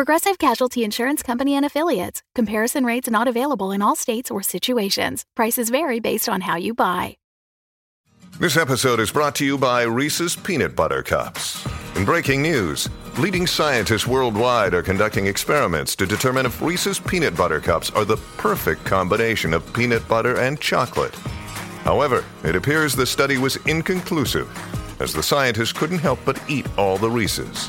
Progressive Casualty Insurance Company and Affiliates. Comparison rates not available in all states or situations. Prices vary based on how you buy. This episode is brought to you by Reese's Peanut Butter Cups. In breaking news, leading scientists worldwide are conducting experiments to determine if Reese's Peanut Butter Cups are the perfect combination of peanut butter and chocolate. However, it appears the study was inconclusive, as the scientists couldn't help but eat all the Reese's.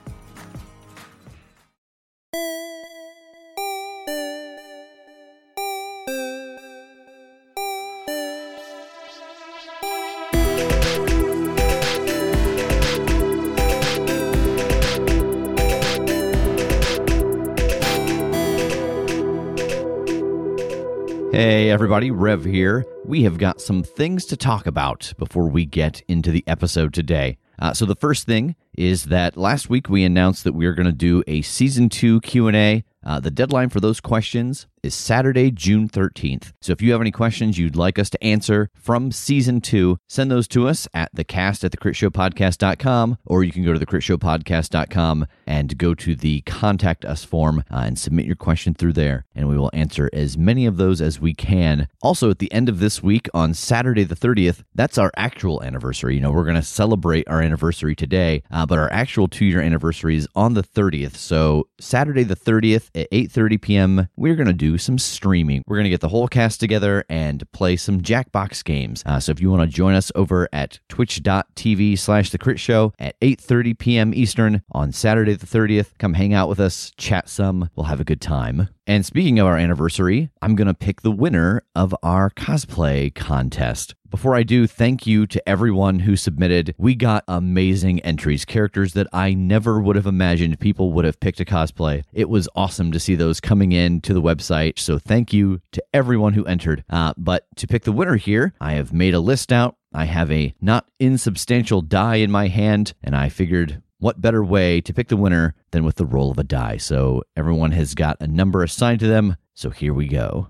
Hey everybody, Rev here. We have got some things to talk about before we get into the episode today. Uh, so the first thing is that last week we announced that we are going to do a season two Q and A. Uh, the deadline for those questions is Saturday, June 13th. So if you have any questions you'd like us to answer from season two, send those to us at thecast at thecritshowpodcast.com, or you can go to thecritshowpodcast.com and go to the contact us form uh, and submit your question through there, and we will answer as many of those as we can. Also, at the end of this week on Saturday the 30th, that's our actual anniversary. You know, we're going to celebrate our anniversary today, uh, but our actual two year anniversary is on the 30th. So Saturday the 30th at 8:30 p.m., we're to do some streaming. We're to get the whole cast together and play some Jackbox games. Uh, so if you want to join us over at twitch.tv slash the crit show at 8.30 p.m. Eastern on Saturday the 30th, come hang out with us, chat some. We'll have a good time. And speaking of our anniversary, I'm going to pick the winner of our cosplay contest. Before I do, thank you to everyone who submitted. We got amazing entries, characters that I never would have imagined people would have picked a cosplay. It was awesome to see those coming in to the website. So thank you to everyone who entered. Uh, but to pick the winner here, I have made a list out. I have a not insubstantial die in my hand, and I figured what better way to pick the winner than with the roll of a die? So everyone has got a number assigned to them. So here we go.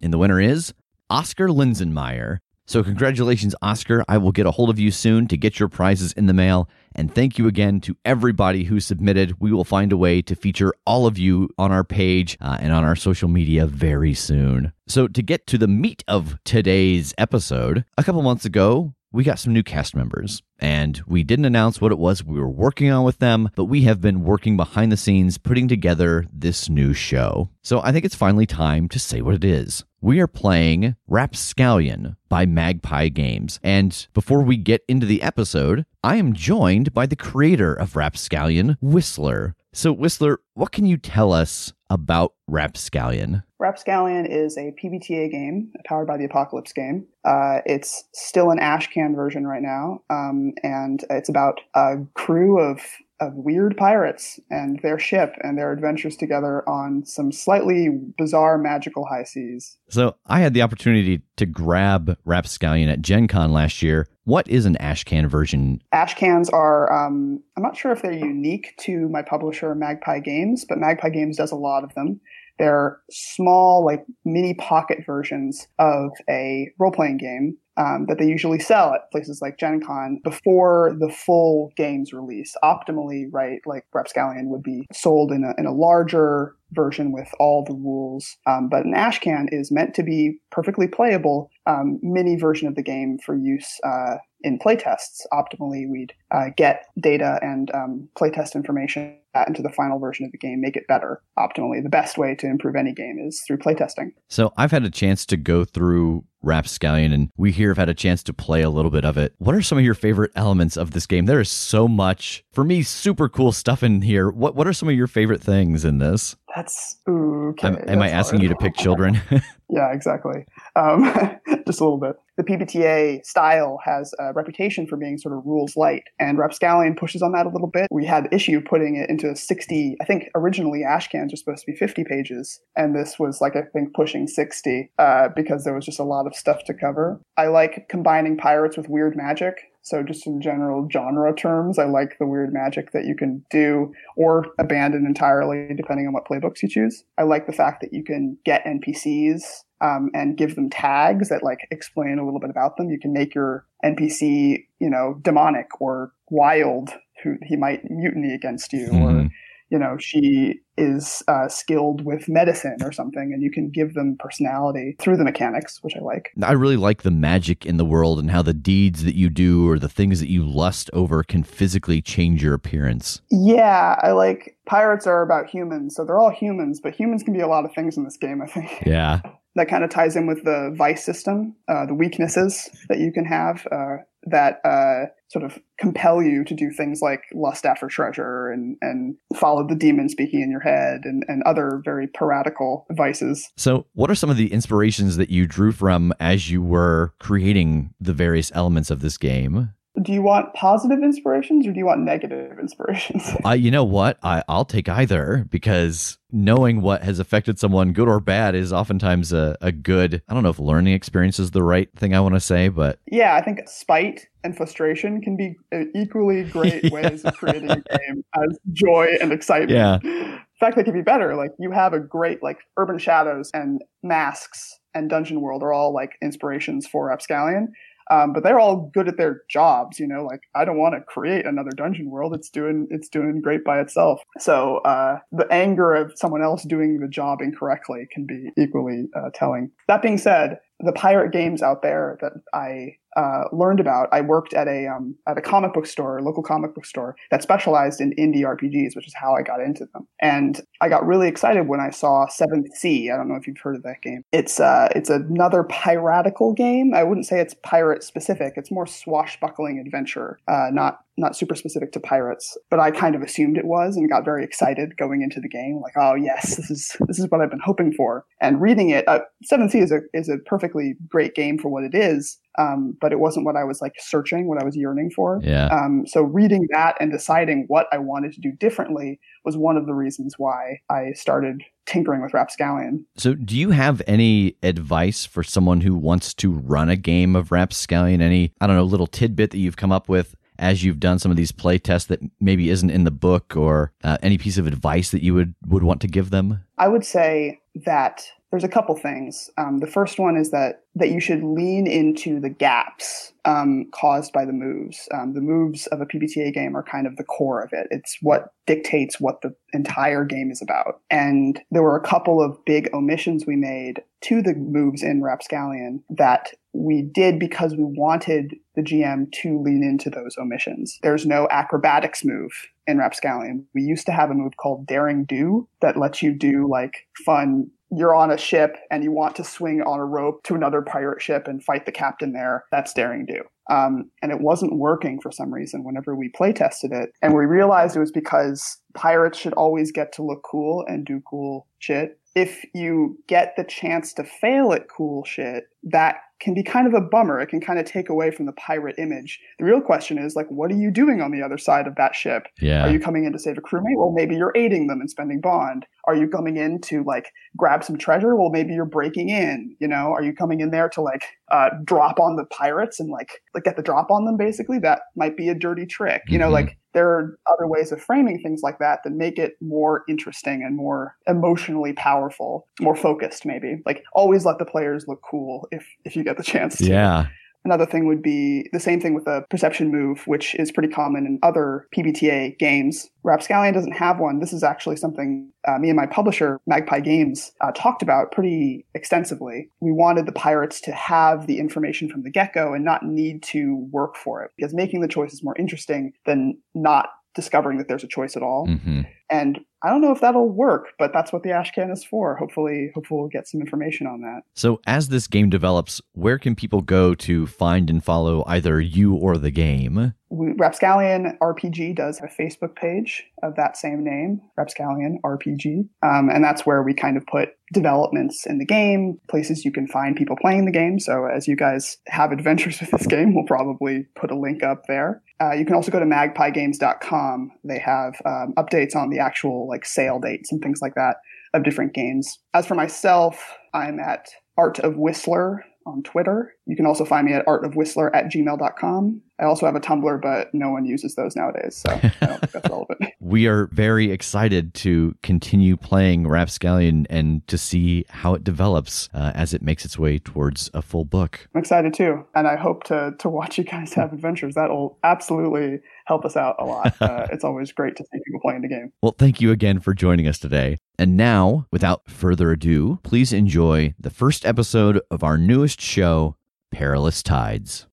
And the winner is Oscar Linsenmeyer. So congratulations, Oscar. I will get a hold of you soon to get your prizes in the mail. And thank you again to everybody who submitted. We will find a way to feature all of you on our page uh, and on our social media very soon. So, to get to the meat of today's episode, a couple months ago, we got some new cast members and we didn't announce what it was we were working on with them, but we have been working behind the scenes putting together this new show. So I think it's finally time to say what it is. We are playing Rapscallion by Magpie Games. And before we get into the episode, I am joined by the creator of Rapscallion, Whistler. So, Whistler, what can you tell us about Rapscallion? Rapscallion is a PBTA game, powered by the Apocalypse game. Uh, it's still an Ashcan version right now, um, and it's about a crew of of weird pirates and their ship and their adventures together on some slightly bizarre magical high seas. So I had the opportunity to grab Rapscallion at Gen Con last year. What is an Ashcan version? Ashcans are, um, I'm not sure if they're unique to my publisher, Magpie Games, but Magpie Games does a lot of them. They're small, like mini pocket versions of a role playing game um, that they usually sell at places like Gen Con before the full game's release. Optimally, right, like Rapscallion would be sold in a, in a larger version with all the rules. Um, but an Ashcan is meant to be perfectly playable um, mini version of the game for use uh, in playtests. Optimally, we'd uh, get data and um, playtest information into the final version of the game, make it better. Optimally, the best way to improve any game is through playtesting. So I've had a chance to go through Rapscallion, and we here have had a chance to play a little bit of it. What are some of your favorite elements of this game? There is so much, for me, super cool stuff in here. What What are some of your favorite things in this? That's okay. Am, am I asking hard. you to pick children? yeah, exactly. Um, just a little bit. the PBTA style has a reputation for being sort of rules light, and Rapscallion pushes on that a little bit. We had issue putting it into 60. I think originally Ashcans are supposed to be 50 pages, and this was like I think pushing 60 uh, because there was just a lot of stuff to cover. I like combining pirates with weird magic. So just in general genre terms, I like the weird magic that you can do or abandon entirely depending on what playbooks you choose. I like the fact that you can get NPCs um, and give them tags that like explain a little bit about them. You can make your NPC, you know, demonic or wild, who he might mutiny against you, mm-hmm. or you know, she is uh, skilled with medicine or something, and you can give them personality through the mechanics, which I like. I really like the magic in the world and how the deeds that you do or the things that you lust over can physically change your appearance. Yeah, I like pirates are about humans, so they're all humans, but humans can be a lot of things in this game, I think. Yeah. That kind of ties in with the vice system, uh, the weaknesses that you can have. Uh, that uh, sort of compel you to do things like lust after treasure and, and follow the demon speaking in your head and, and other very piratical vices. So, what are some of the inspirations that you drew from as you were creating the various elements of this game? Do you want positive inspirations or do you want negative inspirations? uh, you know what? I, I'll take either because knowing what has affected someone, good or bad, is oftentimes a, a good, I don't know if learning experience is the right thing I want to say, but. Yeah, I think spite and frustration can be uh, equally great yeah. ways of creating a game as joy and excitement. Yeah. In fact, they could be better. Like, you have a great, like, Urban Shadows and Masks and Dungeon World are all like inspirations for Rapscallion um, but they're all good at their jobs, you know, like I don't want to create another dungeon world. It's doing, it's doing great by itself. So, uh, the anger of someone else doing the job incorrectly can be equally uh, telling. That being said, the pirate games out there that I uh, learned about. I worked at a um, at a comic book store, a local comic book store that specialized in indie RPGs, which is how I got into them. And I got really excited when I saw Seventh Sea. I don't know if you've heard of that game. It's uh, it's another piratical game. I wouldn't say it's pirate specific. It's more swashbuckling adventure, uh, not not super specific to pirates, but I kind of assumed it was and got very excited going into the game. Like, oh yes, this is this is what I've been hoping for. And reading it, uh, Seventh Sea is a is a perfectly great game for what it is. Um, but it wasn't what I was like searching, what I was yearning for. Yeah. Um, so reading that and deciding what I wanted to do differently was one of the reasons why I started tinkering with Rapscallion. So, do you have any advice for someone who wants to run a game of Rapscallion? Any, I don't know, little tidbit that you've come up with as you've done some of these play tests that maybe isn't in the book, or uh, any piece of advice that you would would want to give them? I would say that there's a couple things. Um, the first one is that that you should lean into the gaps um, caused by the moves. Um, the moves of a PBTA game are kind of the core of it. It's what dictates what the entire game is about. And there were a couple of big omissions we made to the moves in Rapscallion that we did because we wanted the GM to lean into those omissions. There's no acrobatics move in Rapscallion. We used to have a move called Daring Do that lets you do like fun you're on a ship and you want to swing on a rope to another pirate ship and fight the captain there, that's daring do. Um, and it wasn't working for some reason whenever we play tested it. And we realized it was because pirates should always get to look cool and do cool shit. If you get the chance to fail at cool shit, that can be kind of a bummer. It can kind of take away from the pirate image. The real question is like, what are you doing on the other side of that ship? Yeah. Are you coming in to save a crewmate? Well, maybe you're aiding them and spending bond. Are you coming in to like grab some treasure? Well, maybe you're breaking in. You know, are you coming in there to like uh, drop on the pirates and like like get the drop on them? Basically, that might be a dirty trick. You know, mm-hmm. like there are other ways of framing things like that that make it more interesting and more emotionally powerful, more focused. Maybe like always let the players look cool if if you get the chance to. Yeah. Another thing would be the same thing with a perception move, which is pretty common in other PBTA games. Rapscallion doesn't have one. This is actually something uh, me and my publisher, Magpie Games, uh, talked about pretty extensively. We wanted the pirates to have the information from the get go and not need to work for it because making the choice is more interesting than not discovering that there's a choice at all. Mm-hmm. And I don't know if that'll work, but that's what the Ashcan is for. Hopefully, hopefully we'll get some information on that. So, as this game develops, where can people go to find and follow either you or the game? We, Rapscallion RPG does a Facebook page of that same name, Rapscallion RPG. Um, and that's where we kind of put developments in the game, places you can find people playing the game. So as you guys have adventures with this game, we'll probably put a link up there. Uh, you can also go to magpiegames.com. They have um, updates on the actual like sale dates and things like that of different games. As for myself, I'm at Art of Whistler on Twitter. You can also find me at artofwhistler at gmail.com. I also have a Tumblr, but no one uses those nowadays, so I don't think that's relevant. We are very excited to continue playing Rapscallion and to see how it develops uh, as it makes its way towards a full book. I'm excited too, and I hope to to watch you guys have adventures. That'll absolutely help us out a lot. Uh, it's always great to see people playing the game. Well, thank you again for joining us today. And now, without further ado, please enjoy the first episode of our newest show, Perilous Tides.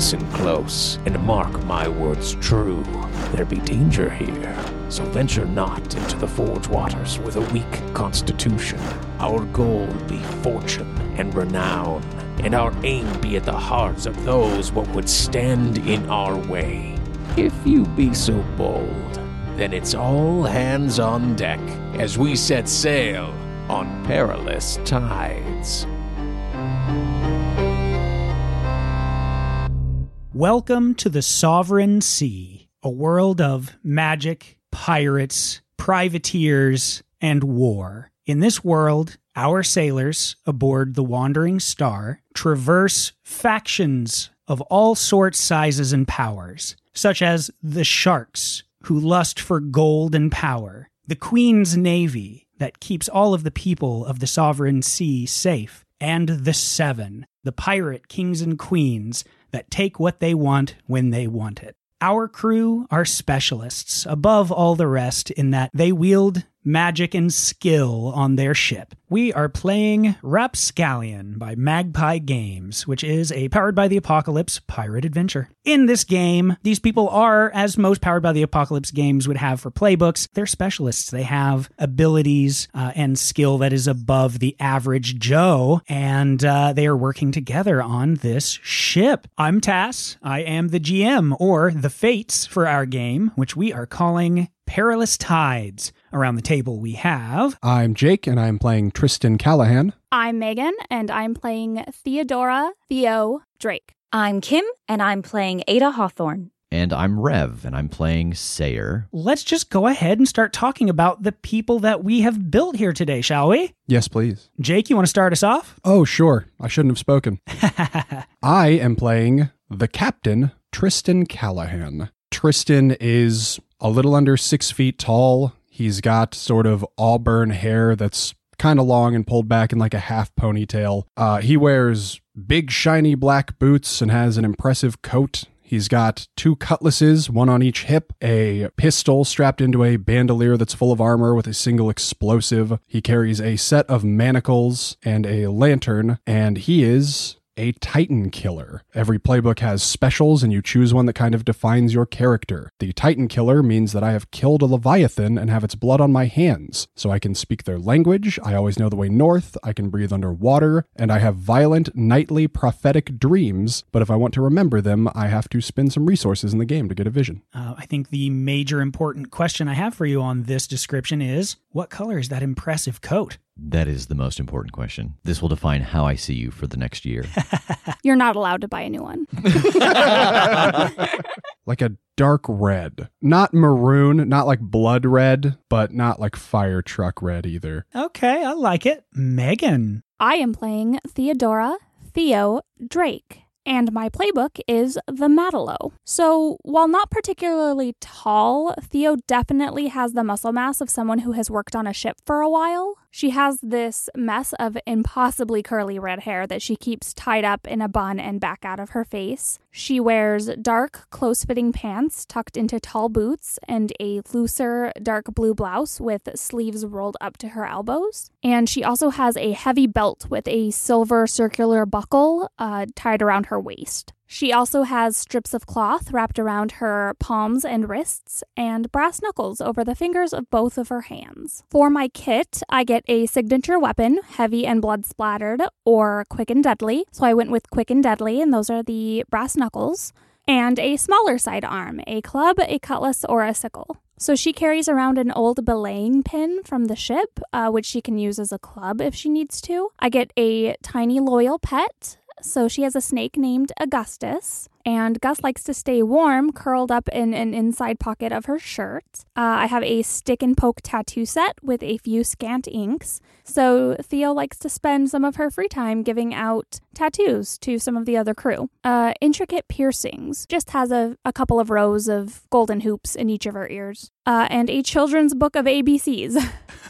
Listen close and mark my words true. There be danger here, so venture not into the forge waters with a weak constitution. Our goal be fortune and renown, and our aim be at the hearts of those what would stand in our way. If you be so bold, then it's all hands on deck as we set sail on perilous tides. Welcome to the Sovereign Sea, a world of magic, pirates, privateers, and war. In this world, our sailors aboard the Wandering Star traverse factions of all sorts, sizes, and powers, such as the Sharks, who lust for gold and power, the Queen's Navy, that keeps all of the people of the Sovereign Sea safe, and the Seven, the pirate kings and queens that take what they want when they want it. Our crew are specialists above all the rest in that they wield magic and skill on their ship. We are playing Rapscallion by Magpie Games, which is a Powered by the Apocalypse pirate adventure. In this game, these people are, as most Powered by the Apocalypse games would have for playbooks, they're specialists. They have abilities uh, and skill that is above the average Joe, and uh, they are working together on this ship. I'm Tass. I am the GM, or the Fates for our game, which we are calling Perilous Tides. Around the table, we have. I'm Jake, and I'm playing Tristan Callahan. I'm Megan, and I'm playing Theodora Theo Drake. I'm Kim, and I'm playing Ada Hawthorne. And I'm Rev, and I'm playing Sayer. Let's just go ahead and start talking about the people that we have built here today, shall we? Yes, please. Jake, you want to start us off? Oh, sure. I shouldn't have spoken. I am playing the captain, Tristan Callahan. Tristan is a little under six feet tall. He's got sort of auburn hair that's kind of long and pulled back in like a half ponytail. Uh, he wears big, shiny black boots and has an impressive coat. He's got two cutlasses, one on each hip, a pistol strapped into a bandolier that's full of armor with a single explosive. He carries a set of manacles and a lantern, and he is a Titan killer. Every playbook has specials, and you choose one that kind of defines your character. The Titan killer means that I have killed a Leviathan and have its blood on my hands, so I can speak their language, I always know the way north, I can breathe underwater, and I have violent, nightly, prophetic dreams, but if I want to remember them, I have to spend some resources in the game to get a vision. Uh, I think the major important question I have for you on this description is what color is that impressive coat? That is the most important question. This will define how I see you for the next year. You're not allowed to buy a new one. like a dark red. Not maroon, not like blood red, but not like fire truck red either. Okay, I like it. Megan. I am playing Theodora Theo Drake. And my playbook is the Matelot. So, while not particularly tall, Theo definitely has the muscle mass of someone who has worked on a ship for a while. She has this mess of impossibly curly red hair that she keeps tied up in a bun and back out of her face. She wears dark, close fitting pants tucked into tall boots and a looser, dark blue blouse with sleeves rolled up to her elbows. And she also has a heavy belt with a silver circular buckle uh, tied around her waist. She also has strips of cloth wrapped around her palms and wrists and brass knuckles over the fingers of both of her hands. For my kit, I get a signature weapon, heavy and blood splattered, or quick and deadly. So I went with quick and deadly, and those are the brass knuckles. And a smaller sidearm, a club, a cutlass, or a sickle. So she carries around an old belaying pin from the ship, uh, which she can use as a club if she needs to. I get a tiny loyal pet, so she has a snake named Augustus, and Gus likes to stay warm, curled up in an inside pocket of her shirt. Uh, I have a stick and poke tattoo set with a few scant inks. So Theo likes to spend some of her free time giving out tattoos to some of the other crew. Uh, intricate piercings, just has a, a couple of rows of golden hoops in each of her ears. Uh, and a children's book of ABCs.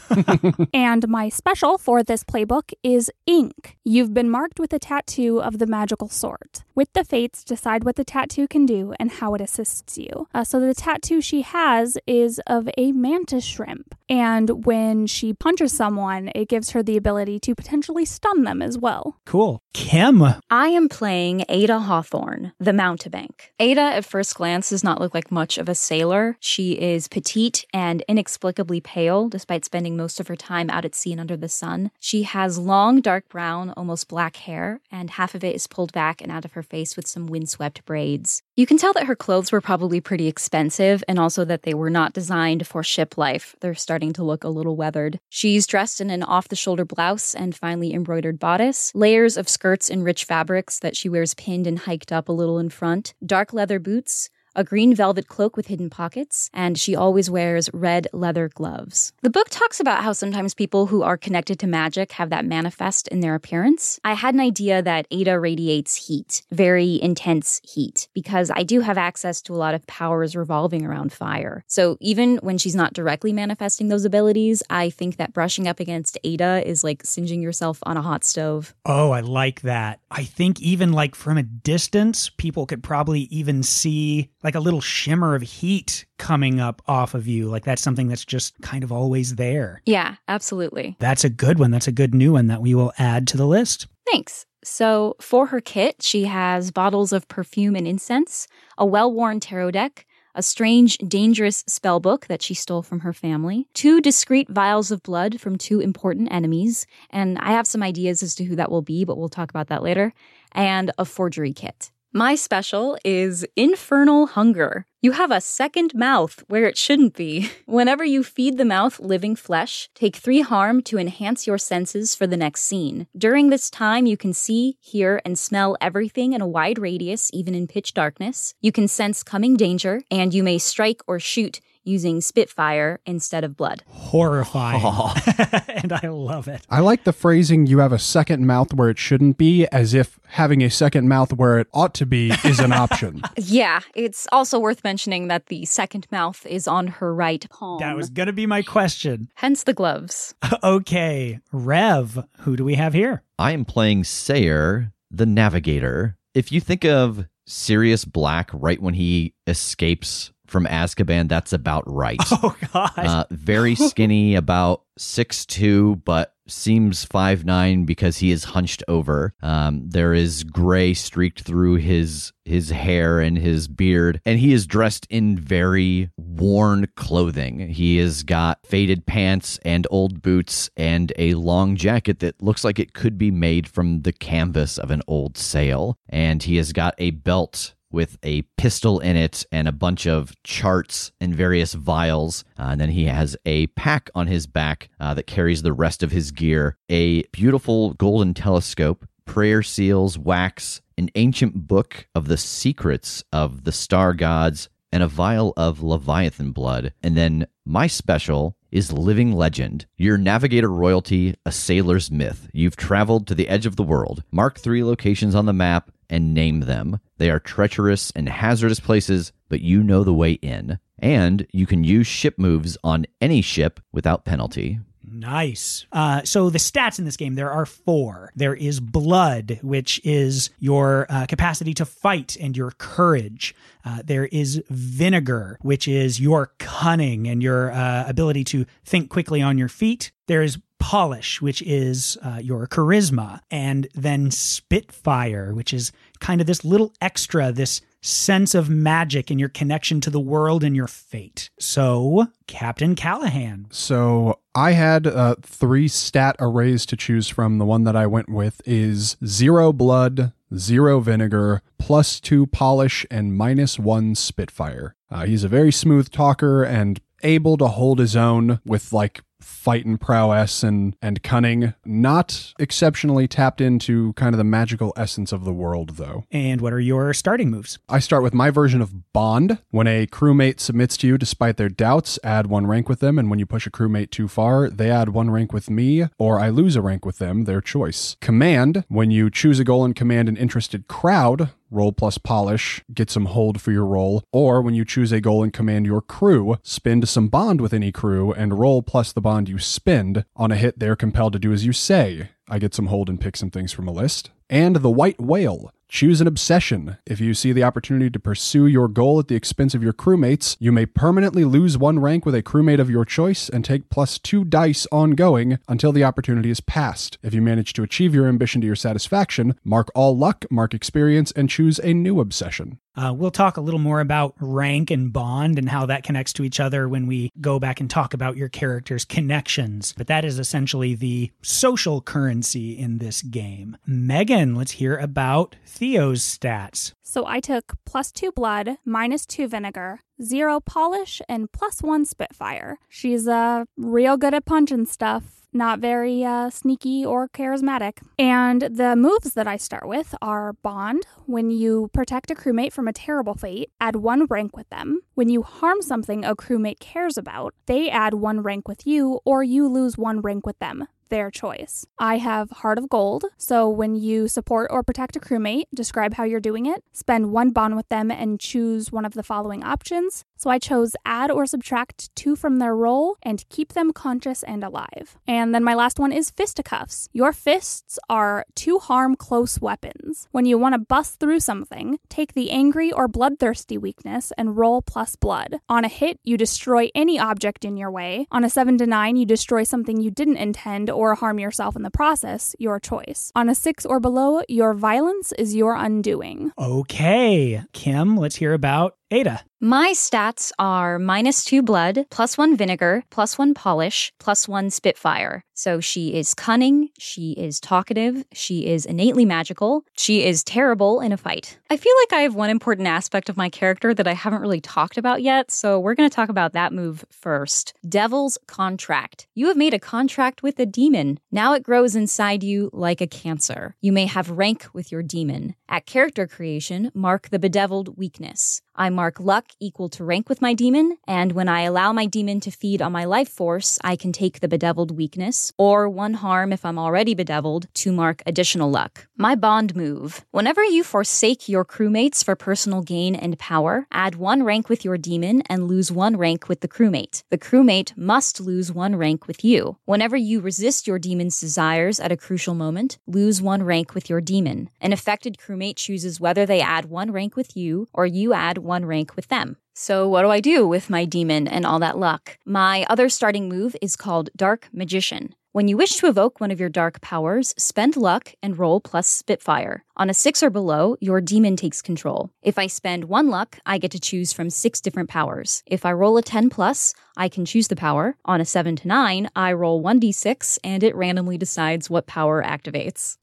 and my special for this playbook is ink. You've been marked with a tattoo of the magical sort. With the fates, decide what the tattoo can do and how it assists you. Uh, so the tattoo she has is of a mantis shrimp. And when she punches someone, it gives her the ability to potentially stun them as well. Cool. Kim. I am playing Ada Hawthorne, the mountebank. Ada, at first glance, does not look like much of a sailor. She is petite and inexplicably pale, despite spending most of her time out at sea and under the sun. She has long, dark brown, almost black hair, and half of it is pulled back and out of her face with some windswept braids. You can tell that her clothes were probably pretty expensive, and also that they were not designed for ship life. They're starting to look a little weathered. She's dressed in an off the shoulder blouse and finely embroidered bodice, layers of skirts in rich fabrics that she wears pinned and hiked up a little in front, dark leather boots, a green velvet cloak with hidden pockets, and she always wears red leather gloves. The book talks about how sometimes people who are connected to magic have that manifest in their appearance. I had an idea that Ada radiates heat, very intense heat, because I do have access to a lot of powers revolving around fire. So even when she's not directly manifesting those abilities, I think that brushing up against Ada is like singeing yourself on a hot stove. Oh, I like that. I think even like from a distance, people could probably even see like a little shimmer of heat coming up off of you. Like that's something that's just kind of always there. Yeah, absolutely. That's a good one. That's a good new one that we will add to the list. Thanks. So, for her kit, she has bottles of perfume and incense, a well worn tarot deck, a strange, dangerous spell book that she stole from her family, two discreet vials of blood from two important enemies, and I have some ideas as to who that will be, but we'll talk about that later, and a forgery kit. My special is Infernal Hunger. You have a second mouth where it shouldn't be. Whenever you feed the mouth living flesh, take three harm to enhance your senses for the next scene. During this time, you can see, hear, and smell everything in a wide radius, even in pitch darkness. You can sense coming danger, and you may strike or shoot using Spitfire instead of blood. Horrifying. and I love it. I like the phrasing you have a second mouth where it shouldn't be, as if having a second mouth where it ought to be is an option. Yeah, it's also worth mentioning that the second mouth is on her right palm. That was going to be my question. Hence the gloves. okay. Rev, who do we have here? I am playing Sayer, the Navigator. If you think of Sirius Black right when he escapes from Azkaban, that's about right. Oh, God. Uh, very skinny, about six two, but seems five nine because he is hunched over. Um, there is gray streaked through his his hair and his beard, and he is dressed in very worn clothing. He has got faded pants and old boots and a long jacket that looks like it could be made from the canvas of an old sail, and he has got a belt with a pistol in it and a bunch of charts and various vials. Uh, and then he has a pack on his back uh, that carries the rest of his gear, a beautiful golden telescope, prayer seals, wax, an ancient book of the secrets of the star gods, and a vial of Leviathan blood. And then my special is Living Legend, your navigator royalty, a sailor's myth. You've traveled to the edge of the world. Mark three locations on the map and name them. They are treacherous and hazardous places, but you know the way in. And you can use ship moves on any ship without penalty. Nice. Uh, so the stats in this game, there are four. There is blood, which is your uh, capacity to fight and your courage. Uh, there is vinegar, which is your cunning and your uh, ability to think quickly on your feet. There is polish, which is uh, your charisma. And then spitfire, which is kind of this little extra, this sense of magic and your connection to the world and your fate. So, Captain Callahan. So I had uh, three stat arrays to choose from. The one that I went with is zero blood, zero vinegar, plus two polish, and minus one spitfire. Uh, he's a very smooth talker and able to hold his own with like fight and prowess and and cunning not exceptionally tapped into kind of the magical essence of the world though And what are your starting moves? I start with my version of Bond. When a crewmate submits to you despite their doubts, add one rank with them, and when you push a crewmate too far, they add one rank with me, or I lose a rank with them, their choice. Command, when you choose a goal and command an interested crowd, roll plus polish, get some hold for your roll, or when you choose a goal and command your crew, spend some bond with any crew, and roll plus the bond you spend. On a hit, they're compelled to do as you say. I get some hold and pick some things from a list. And the white whale. Choose an obsession. If you see the opportunity to pursue your goal at the expense of your crewmates, you may permanently lose one rank with a crewmate of your choice and take plus two dice ongoing until the opportunity is passed. If you manage to achieve your ambition to your satisfaction, mark all luck, mark experience, and choose a new obsession. Uh, we'll talk a little more about rank and bond and how that connects to each other when we go back and talk about your character's connections. But that is essentially the social currency in this game. Megan, let's hear about Theo's stats. So I took plus two blood, minus two vinegar, zero polish, and plus one spitfire. She's uh, real good at punching stuff. Not very uh, sneaky or charismatic. And the moves that I start with are Bond. When you protect a crewmate from a terrible fate, add one rank with them. When you harm something a crewmate cares about, they add one rank with you, or you lose one rank with them their choice. I have Heart of Gold, so when you support or protect a crewmate, describe how you're doing it, spend one bond with them, and choose one of the following options. So I chose add or subtract two from their roll and keep them conscious and alive. And then my last one is fisticuffs. Your fists are two harm close weapons. When you want to bust through something, take the angry or bloodthirsty weakness and roll plus blood. On a hit, you destroy any object in your way. On a 7 to 9, you destroy something you didn't intend or harm yourself in the process, your choice. On a 6 or below, your violence is your undoing. Okay, Kim, let's hear about Ada. My stats are minus two blood, plus one vinegar, plus one polish, plus one spitfire. So she is cunning, she is talkative, she is innately magical, she is terrible in a fight. I feel like I have one important aspect of my character that I haven't really talked about yet, so we're going to talk about that move first. Devil's Contract. You have made a contract with a demon. Now it grows inside you like a cancer. You may have rank with your demon. At character creation, mark the bedeviled weakness. I mark luck equal to rank with my demon, and when I allow my demon to feed on my life force, I can take the bedeviled weakness, or one harm if I'm already bedeviled, to mark additional luck. My bond move. Whenever you forsake your crewmates for personal gain and power, add one rank with your demon and lose one rank with the crewmate. The crewmate must lose one rank with you. Whenever you resist your demon's desires at a crucial moment, lose one rank with your demon. An affected crewmate chooses whether they add one rank with you or you add one rank with them. So, what do I do with my demon and all that luck? My other starting move is called Dark Magician. When you wish to evoke one of your dark powers, spend luck and roll plus Spitfire. On a 6 or below, your demon takes control. If I spend 1 luck, I get to choose from 6 different powers. If I roll a 10 plus, I can choose the power. On a 7 to 9, I roll 1d6 and it randomly decides what power activates.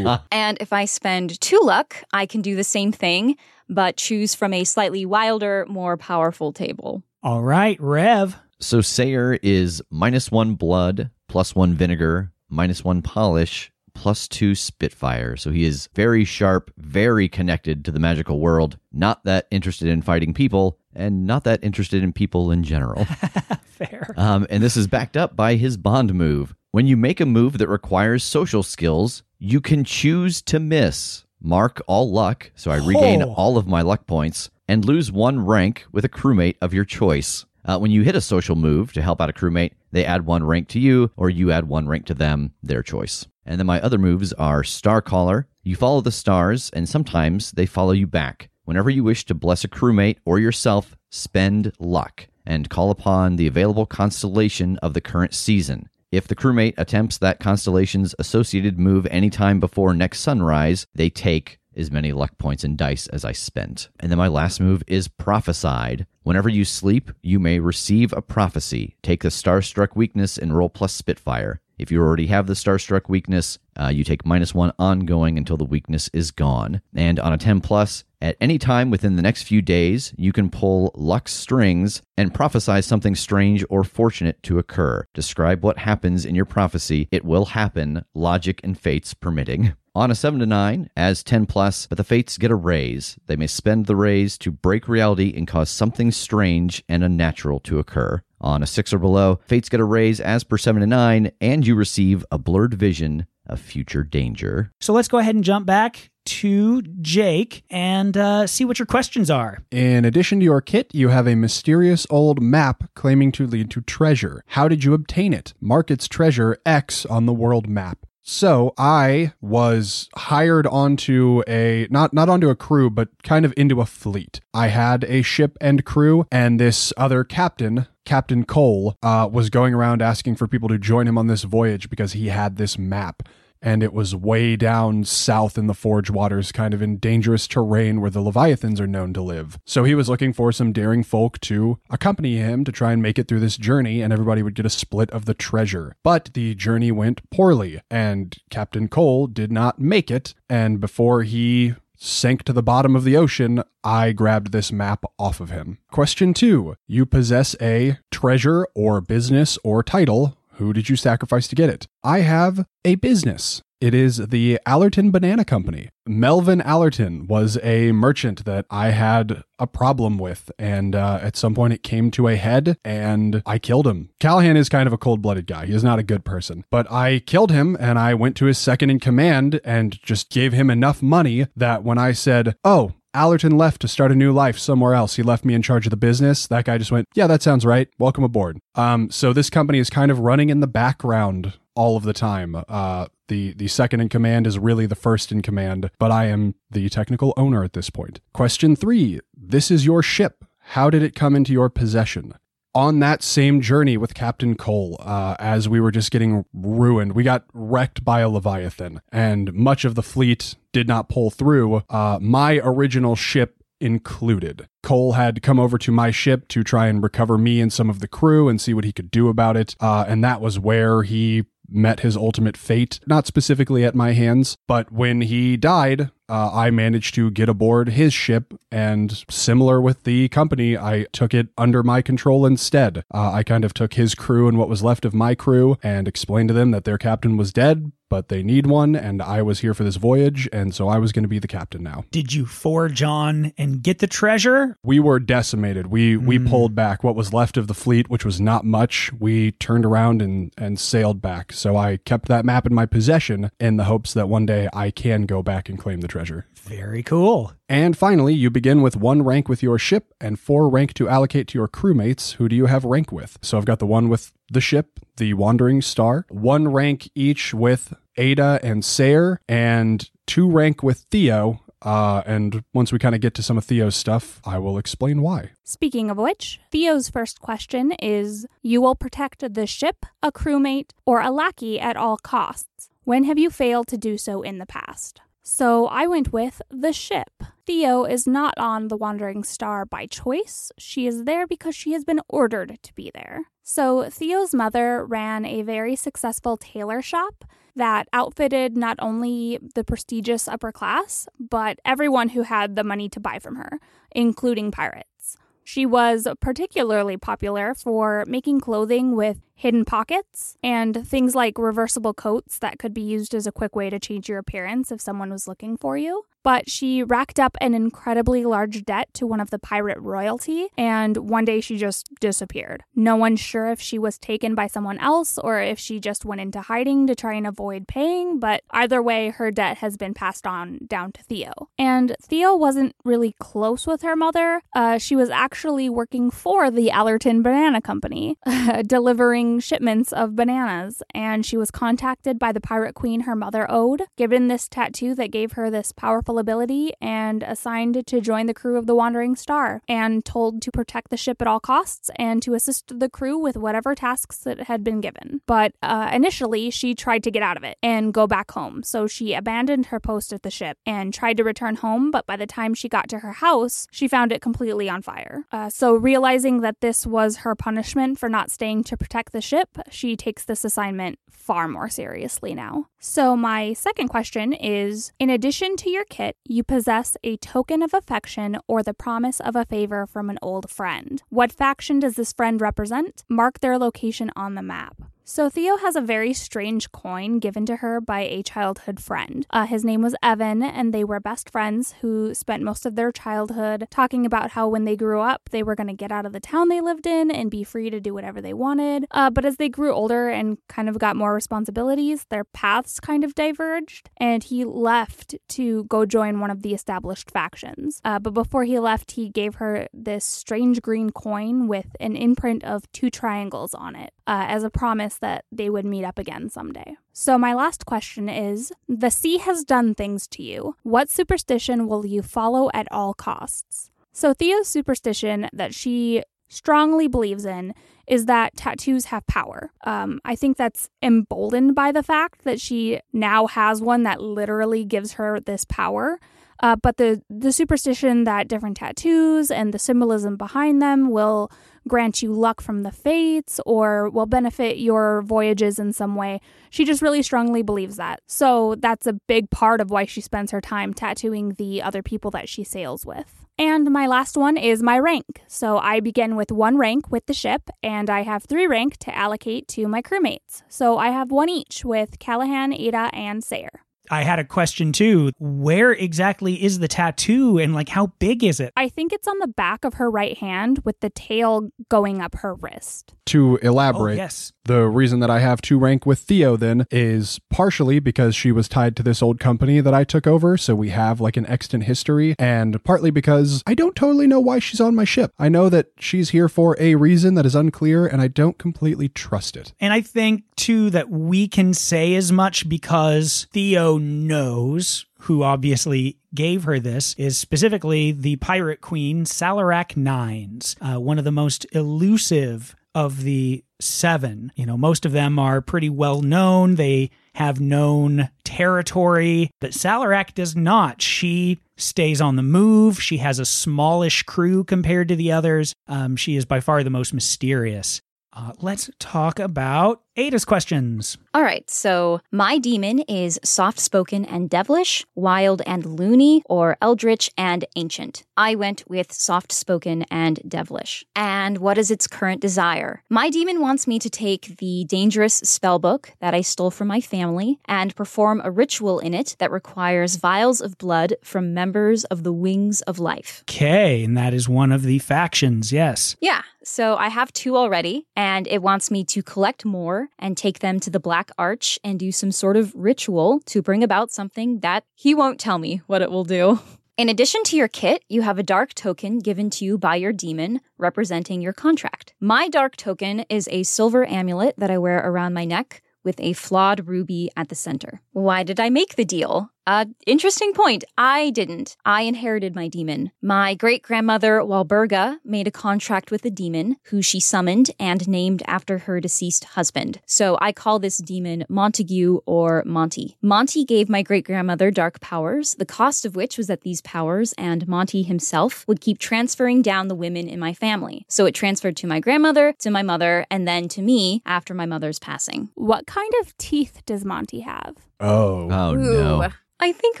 and if I spend 2 luck, I can do the same thing, but choose from a slightly wilder, more powerful table. All right, Rev. So Sayer is minus one blood, plus one vinegar, minus one polish, plus two Spitfire. So he is very sharp, very connected to the magical world, not that interested in fighting people, and not that interested in people in general. Fair. Um, and this is backed up by his bond move. When you make a move that requires social skills, you can choose to miss. Mark all luck, so I regain Oh. all of my luck points, and lose one rank with a crewmate of your choice. Uh, when you hit a social move to help out a crewmate, They add one rank to you, or you add one rank to them, their choice. And then my other moves are Star Caller. You follow the stars, and sometimes they follow you back. Whenever you wish to bless a crewmate or yourself, spend luck and call upon the available constellation of the current season. If the crewmate attempts that constellation's associated move anytime before next sunrise, they take as many luck points and dice as I spent. And then my last move is prophesied. Whenever you sleep, you may receive a prophecy. Take the Starstruck weakness and roll plus Spitfire. If you already have the Starstruck weakness, uh, you take minus one ongoing until the weakness is gone. And on a 10 plus, at any time within the next few days, you can pull luck strings and prophesy something strange or fortunate to occur. Describe what happens in your prophecy. It will happen, logic and fates permitting. On a 7 to 9, as 10 plus, but the fates get a raise. They may spend the raise to break reality and cause something strange and unnatural to occur. On a 6 or below, fates get a raise as per 7 to 9, and you receive a blurred vision of future danger. So let's go ahead and jump back to Jake and uh, see what your questions are. In addition to your kit, you have a mysterious old map claiming to lead to treasure. How did you obtain it? Mark its treasure X on the world map. So I was hired onto a not not onto a crew, but kind of into a fleet. I had a ship and crew, and this other captain Captain Cole uh, was going around asking for people to join him on this voyage because he had this map. And it was way down south in the Forge waters, kind of in dangerous terrain where the Leviathans are known to live. So he was looking for some daring folk to accompany him to try and make it through this journey, and everybody would get a split of the treasure. But the journey went poorly, and Captain Cole did not make it. And before he sank to the bottom of the ocean, I grabbed this map off of him. Question two You possess a treasure or business or title. Who did you sacrifice to get it? I have a business. It is the Allerton Banana Company. Melvin Allerton was a merchant that I had a problem with, and uh, at some point it came to a head, and I killed him. Callahan is kind of a cold blooded guy. He is not a good person. But I killed him, and I went to his second in command and just gave him enough money that when I said, Oh, Allerton left to start a new life somewhere else. He left me in charge of the business. That guy just went, "Yeah, that sounds right. Welcome aboard." Um, so this company is kind of running in the background all of the time. Uh, the the second in command is really the first in command, but I am the technical owner at this point. Question three: This is your ship. How did it come into your possession? on that same journey with Captain Cole, uh, as we were just getting ruined, we got wrecked by a Leviathan, and much of the fleet did not pull through. Uh, my original ship included. Cole had come over to my ship to try and recover me and some of the crew and see what he could do about it. Uh, and that was where he met his ultimate fate, not specifically at my hands, but when he died, uh, I managed to get aboard his ship, and similar with the company, I took it under my control instead. Uh, I kind of took his crew and what was left of my crew and explained to them that their captain was dead, but they need one, and I was here for this voyage, and so I was going to be the captain now. Did you forge on and get the treasure? We were decimated. We mm. we hmm. pulled back what was left of the fleet, which was not much. We turned around and and sailed back. So I kept that map in my possession in the hopes that one day I can go back and claim the treasure. Very cool. And finally, you begin with one rank with your ship and four rank to allocate to your crewmates. Who do you have rank with? So I've got the one with the ship, the Wandering Star, one rank each with Ada and Sayer, and two rank with Theo. Uh, and once we kind of get to some of Theo's stuff, I will explain why. Speaking of which, Theo's first question is You will protect the ship, a crewmate, or a lackey at all costs. When have you failed to do so in the past? So I went with the ship. Theo is not on the Wandering Star by choice. She is there because she has been ordered to be there. So Theo's mother ran a very successful tailor shop that outfitted not only the prestigious upper class, but everyone who had the money to buy from her, including pirates. She was particularly popular for making clothing with hidden pockets and things like reversible coats that could be used as a quick way to change your appearance if someone was looking for you but she racked up an incredibly large debt to one of the pirate royalty, and one day she just disappeared. No one's sure if she was taken by someone else or if she just went into hiding to try and avoid paying, but either way, her debt has been passed on down to Theo. And Theo wasn't really close with her mother. Uh, she was actually working for the Allerton Banana Company, delivering shipments of bananas, and she was contacted by the pirate queen her mother owed, given this tattoo that gave her this powerful ability, and assigned to join the crew of the Wandering Star, and told to protect the ship at all costs and to assist the crew with whatever tasks that had been given. But uh, initially, she tried to get out of it and go back home, so she abandoned her post at the ship and tried to return home, but by the time she got to her house, she found it completely on fire. Uh, so, realizing that this was her punishment for not staying to protect the ship, she takes this assignment far more seriously now. So, my second question is In addition to your kit, you possess a token of affection or the promise of a favor from an old friend. What faction does this friend represent? Mark their location on the map. So, Theo has a very strange coin given to her by a childhood friend. Uh, his name was Evan, and they were best friends who spent most of their childhood talking about how when they grew up, they were going to get out of the town they lived in and be free to do whatever they wanted. Uh, but as they grew older and kind of got more responsibilities, their paths kind of diverged, and he left to go join one of the established factions. Uh, but before he left, he gave her this strange green coin with an imprint of two triangles on it uh, as a promise that they would meet up again someday. So, my last question is The sea has done things to you. What superstition will you follow at all costs? So, Theo's superstition that she strongly believes in is that tattoos have power. Um, I think that's emboldened by the fact that she now has one that literally gives her this power. Uh, but the the superstition that different tattoos and the symbolism behind them will grant you luck from the fates or will benefit your voyages in some way. She just really strongly believes that. So that's a big part of why she spends her time tattooing the other people that she sails with. And my last one is my rank. So I begin with one rank with the ship, and I have three rank to allocate to my crewmates. So I have one each with Callahan, Ada, and Sayer. I had a question too. Where exactly is the tattoo and like how big is it? I think it's on the back of her right hand with the tail going up her wrist. To elaborate, Oh, yes. the reason that I have to rank with Theo then is partially because she was tied to this old company that I took over, so we have like an extant history, and partly because I don't totally know why she's on my ship. I know that she's here for a reason that is unclear, and I don't completely trust it. And I think that we can say as much because Theo knows who obviously gave her this is specifically the pirate queen Salarak Nines, uh, one of the most elusive of the seven. You know, most of them are pretty well known. They have known territory, but Salarak does not. She stays on the move. She has a smallish crew compared to the others. Um, she is by far the most mysterious. Uh, let's talk about Ada's questions. All right, so my demon is soft spoken and devilish, wild and loony, or eldritch and ancient. I went with soft spoken and devilish. And what is its current desire? My demon wants me to take the dangerous spell book that I stole from my family and perform a ritual in it that requires vials of blood from members of the Wings of Life. Okay, and that is one of the factions, yes. Yeah, so I have two already, and it wants me to collect more and take them to the Black Arch and do some sort of ritual to bring about something that he won't tell me what it will do. In addition to your kit, you have a dark token given to you by your demon representing your contract. My dark token is a silver amulet that I wear around my neck with a flawed ruby at the center. Why did I make the deal? Uh, interesting point. I didn't. I inherited my demon. My great grandmother, Walburga, made a contract with a demon who she summoned and named after her deceased husband. So I call this demon Montague or Monty. Monty gave my great grandmother dark powers, the cost of which was that these powers and Monty himself would keep transferring down the women in my family. So it transferred to my grandmother, to my mother, and then to me after my mother's passing. What kind of teeth does Monty have? Oh. Oh no. I think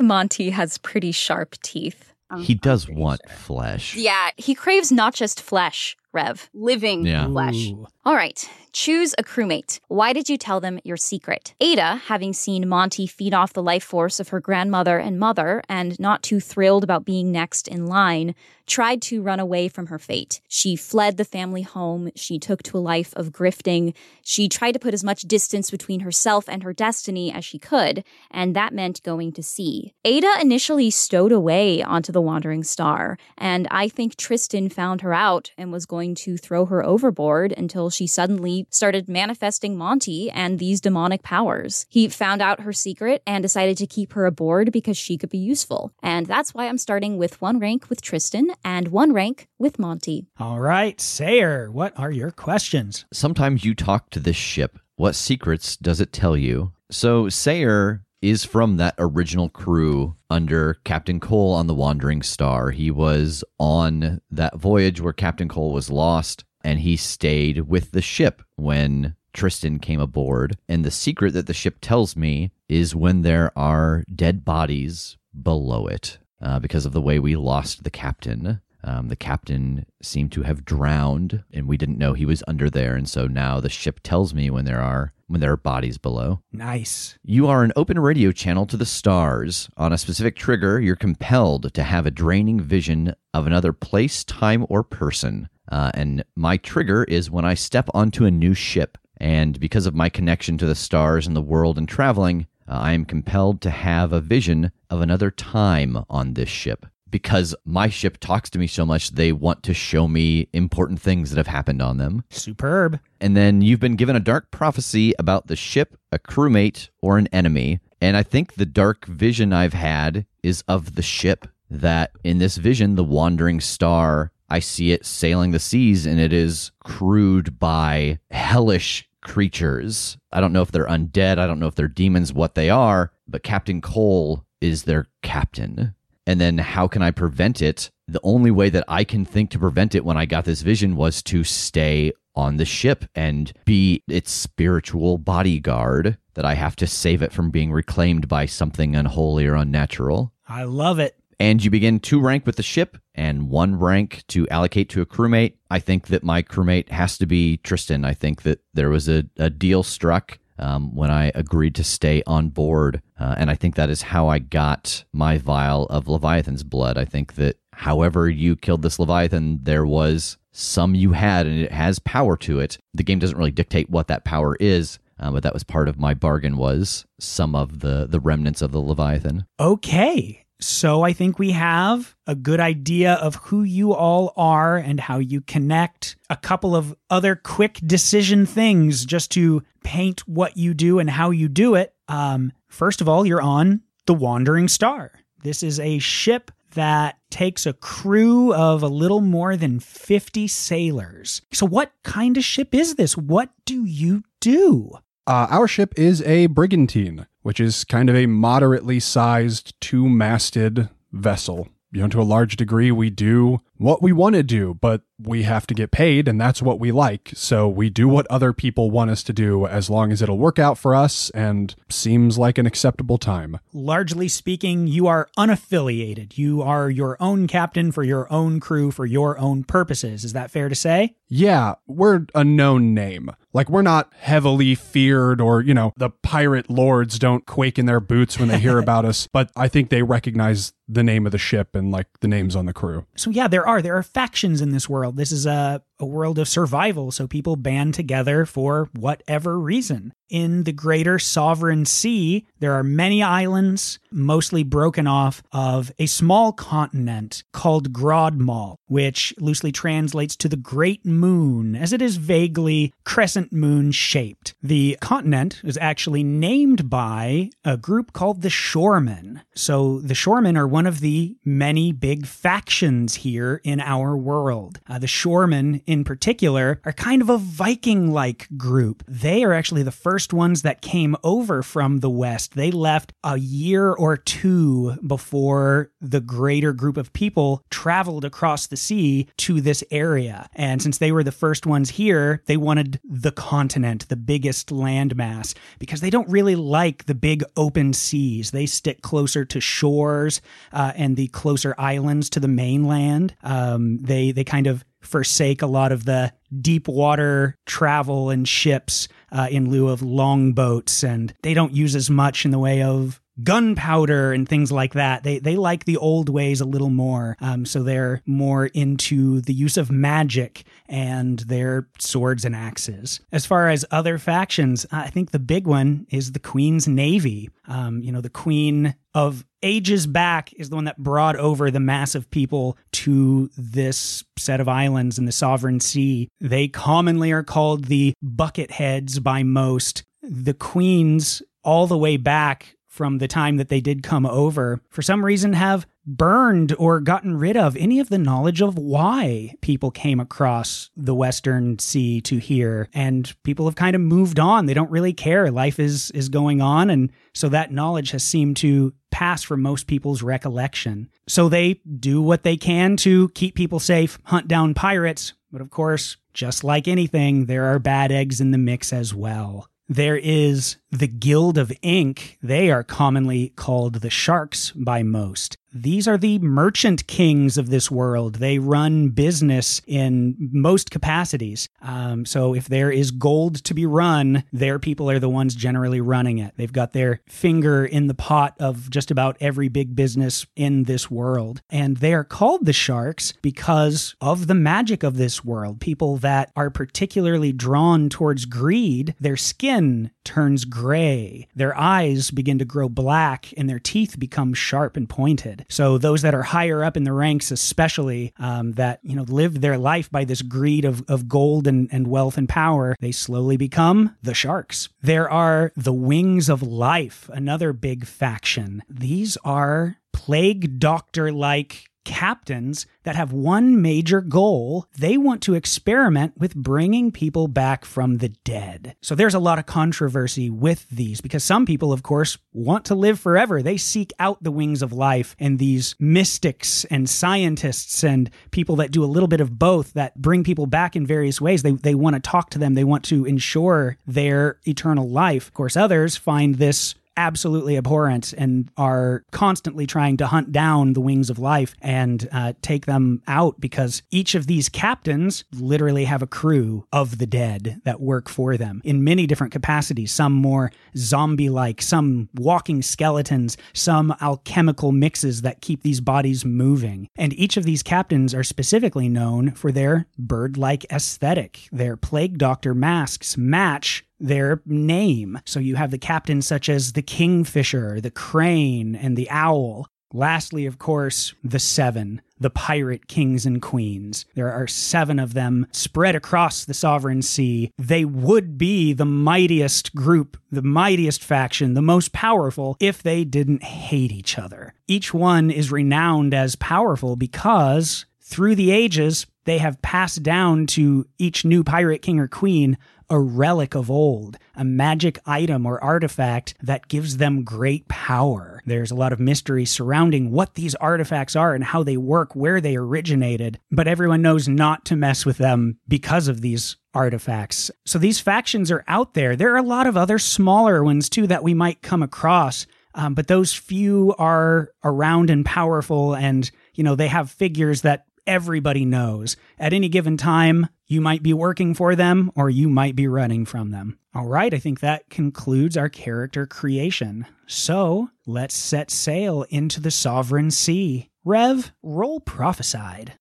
Monty has pretty sharp teeth. He does want flesh. Yeah, he craves not just flesh, Rev. Living Yeah. flesh. Ooh. All right, choose a crewmate. Why did you tell them your secret? Ada, having seen Monty feed off the life force of her grandmother and mother, and not too thrilled about being next in line, tried to run away from her fate. She fled the family home. She took to a life of grifting. She tried to put as much distance between herself and her destiny as she could, and that meant going to sea. Ada initially stowed away onto the Wandering Star, and I think Tristan found her out and was going to throw her overboard until until she suddenly started manifesting Monty and these demonic powers. He found out her secret and decided to keep her aboard because she could be useful. And that's why I'm starting with one rank with Tristan and one rank with Monty. All right, Sayer, what are your questions? Sometimes you talk to this ship. What secrets does it tell you? So, Sayer is from that original crew under Captain Cole on the Wandering Star. He was on that voyage where Captain Cole was lost, and he stayed with the ship when Tristan came aboard. And the secret that the ship tells me is when there are dead bodies below it. Uh, because of the way we lost the captain. Um, the captain seemed to have drowned, and we didn't know he was under there. And so now the ship tells me when there are when there are bodies below. Nice. You are an open radio channel to the stars. On a specific trigger, you're compelled to have a draining vision of another place, time, or person. Uh, and my trigger is when I step onto a new ship. And because of my connection to the stars and the world and traveling, uh, I am compelled to have a vision of another time on this ship because my ship talks to me so much, they want to show me important things that have happened on them. Superb. And then you've been given a dark prophecy about the ship, a crewmate, or an enemy. And I think the dark vision I've had is of the ship. That in this vision, the wandering star, I see it sailing the seas and it is crewed by hellish creatures. I don't know if they're undead, I don't know if they're demons, what they are, but Captain Cole is their captain. And then how can I prevent it? The only way that I can think to prevent it when I got this vision was to stay on the ship and be its spiritual bodyguard, that I have to save it from being reclaimed by something unholy or unnatural. I love it. And you begin two rank with the ship and one rank to allocate to a crewmate. I think that my crewmate has to be Tristan. I think that there was a, a deal struck um, when I agreed to stay on board. Uh, and I think that is how I got my vial of Leviathan's blood. I think that however you killed this Leviathan, there was some you had and it has power to it. The game doesn't really dictate what that power is. Uh, but that was part of my bargain was some of the the remnants of the leviathan Okay. So I think we have a good idea of who you all are and how you connect. A couple of other quick decision things just to paint what you do and how you do it. Um, first of all, you're on the Wandering Star. This is a ship that takes a crew of a little more than 50 sailors. So, what kind of ship is this? What do you do? Uh, our ship is a brigantine, which is kind of a moderately sized two masted vessel. You know, to a large degree, we do what we want to do, but we have to get paid, and that's what we like. So we do what other people want us to do as long as it'll work out for us and seems like an acceptable time. Largely speaking, you are unaffiliated. You are your own captain for your own crew for your own purposes. Is that fair to say? Yeah, we're a known name. Like, we're not heavily feared, or, you know, the pirate lords don't quake in their boots when they hear about us, but I think they recognize the name of the ship and, like, the names on the crew. So, yeah, there are. There are factions in this world. This is a, a world of survival. So, people band together for whatever reason. In the greater sovereign sea, there are many islands, mostly broken off of a small continent called Grodmal, which loosely translates to the Great Moon, as it is vaguely crescent moon shaped. The continent is actually named by a group called the Shoremen. So the Shoremen are one of the many big factions here in our world. Uh, the Shoremen, in particular, are kind of a Viking like group. They are actually the first ones that came over from the West. They left a year or two before the greater group of people traveled across the sea to this area. And since they were the first ones here, they wanted the continent, the biggest landmass, because they don't really like the big open seas. They stick closer to shores uh, and the closer islands to the mainland. Um, they they kind of forsake a lot of the deep water travel and ships uh, in lieu of longboats, and they don't use as much in the way of gunpowder and things like that. They they like the old ways a little more. Um, so they're more into the use of magic and their swords and axes. As far as other factions, I think the big one is the Queen's Navy. Um, you know, the Queen of ages back is the one that brought over the mass of people to this set of islands in the sovereign sea. They commonly are called the bucket heads by most. The queens, all the way back from the time that they did come over, for some reason have burned or gotten rid of any of the knowledge of why people came across the Western Sea to here. And people have kind of moved on. They don't really care. Life is is going on. And so that knowledge has seemed to pass from most people's recollection. So they do what they can to keep people safe, hunt down pirates. But of course, just like anything, there are bad eggs in the mix as well. There is the Guild of Ink. They are commonly called the Sharks by most. These are the merchant kings of this world. They run business in most capacities. Um, so if there is gold to be run, their people are the ones generally running it. They've got their finger in the pot of just about every big business in this world. And they are called the sharks because of the magic of this world. People that are particularly drawn towards greed, their skin turns gray, their eyes begin to grow black, and their teeth become sharp and pointed. So those that are higher up in the ranks, especially um, that you know live their life by this greed of, of gold and, and wealth and power, they slowly become the sharks. There are the Wings of Life, another big faction. These are plague doctor like captains that have one major goal. They want to experiment with bringing people back from the dead. So there's a lot of controversy with these because some people, of course, want to live forever. They seek out the wings of life and these mystics and scientists and people that do a little bit of both that bring people back in various ways. They, they want to talk to them. They want to ensure their eternal life. Of course, others find this absolutely abhorrent and are constantly trying to hunt down the wings of life and uh, take them out because each of these captains literally have a crew of the dead that work for them in many different capacities. Some more zombie like some walking skeletons some alchemical mixes that keep these bodies moving. And each of these captains are specifically known for their bird like aesthetic. Their plague doctor masks match their name. So you have the captains such as the kingfisher, the crane, and the owl. Lastly, of course, the seven, the pirate kings and queens. There are seven of them spread across the sovereign sea. They would be the mightiest group, the mightiest faction, the most powerful if they didn't hate each other. Each one is renowned as powerful because through the ages, they have passed down to each new pirate king or queen a relic of old, a magic item or artifact that gives them great power. There's a lot of mystery surrounding what these artifacts are and how they work, where they originated, but everyone knows not to mess with them because of these artifacts. So these factions are out there. There are a lot of other smaller ones too that we might come across. Um, but those few are around and powerful and you know they have figures that everybody knows. At any given time, you might be working for them or you might be running from them. All right, I think that concludes our character creation. So let's set sail into the sovereign sea. Rev, roll prophesied.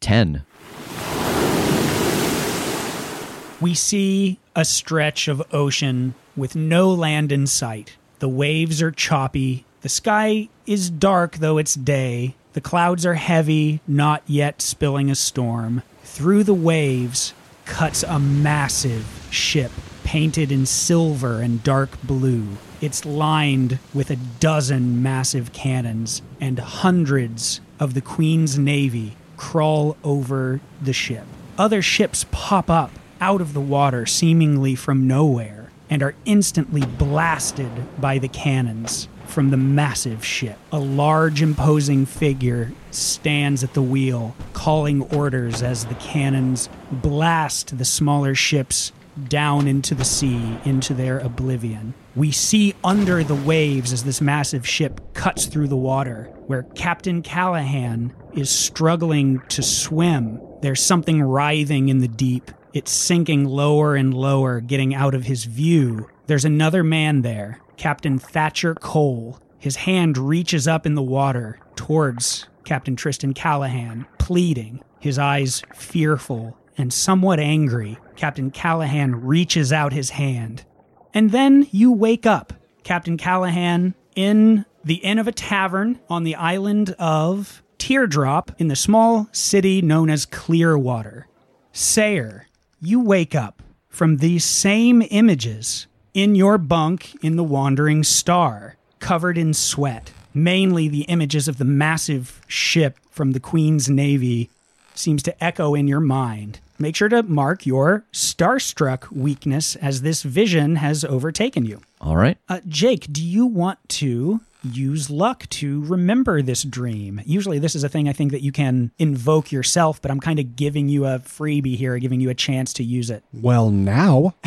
10. We see a stretch of ocean with no land in sight. The waves are choppy. The sky is dark, though it's day. The clouds are heavy, not yet spilling a storm. Through the waves cuts a massive ship painted in silver and dark blue. It's lined with a dozen massive cannons, and hundreds of the Queen's Navy crawl over the ship. Other ships pop up out of the water, seemingly from nowhere, and are instantly blasted by the cannons from the massive ship. A large, imposing figure stands at the wheel, calling orders as the cannons blast the smaller ships down into the sea, into their oblivion. We see under the waves as this massive ship cuts through the water, where Captain Callahan is struggling to swim. There's something writhing in the deep. It's sinking lower and lower, getting out of his view. There's another man there, Captain Thatcher Cole. His hand reaches up in the water towards Captain Tristan Callahan, pleading, his eyes fearful and somewhat angry. Captain Callahan reaches out his hand. And then you wake up, Captain Callahan, in the inn of a tavern on the island of Teardrop in the small city known as Clearwater. Sayer, you wake up from these same images in your bunk in the Wandering Star, covered in sweat. Mainly the images of the massive ship from the Queen's Navy seems to echo in your mind. Make sure to mark your starstruck weakness as this vision has overtaken you. All right. Uh, Jake, do you want to use luck to remember this dream? Usually, this is a thing I think that you can invoke yourself, but I'm kind of giving you a freebie here, giving you a chance to use it. Well, now.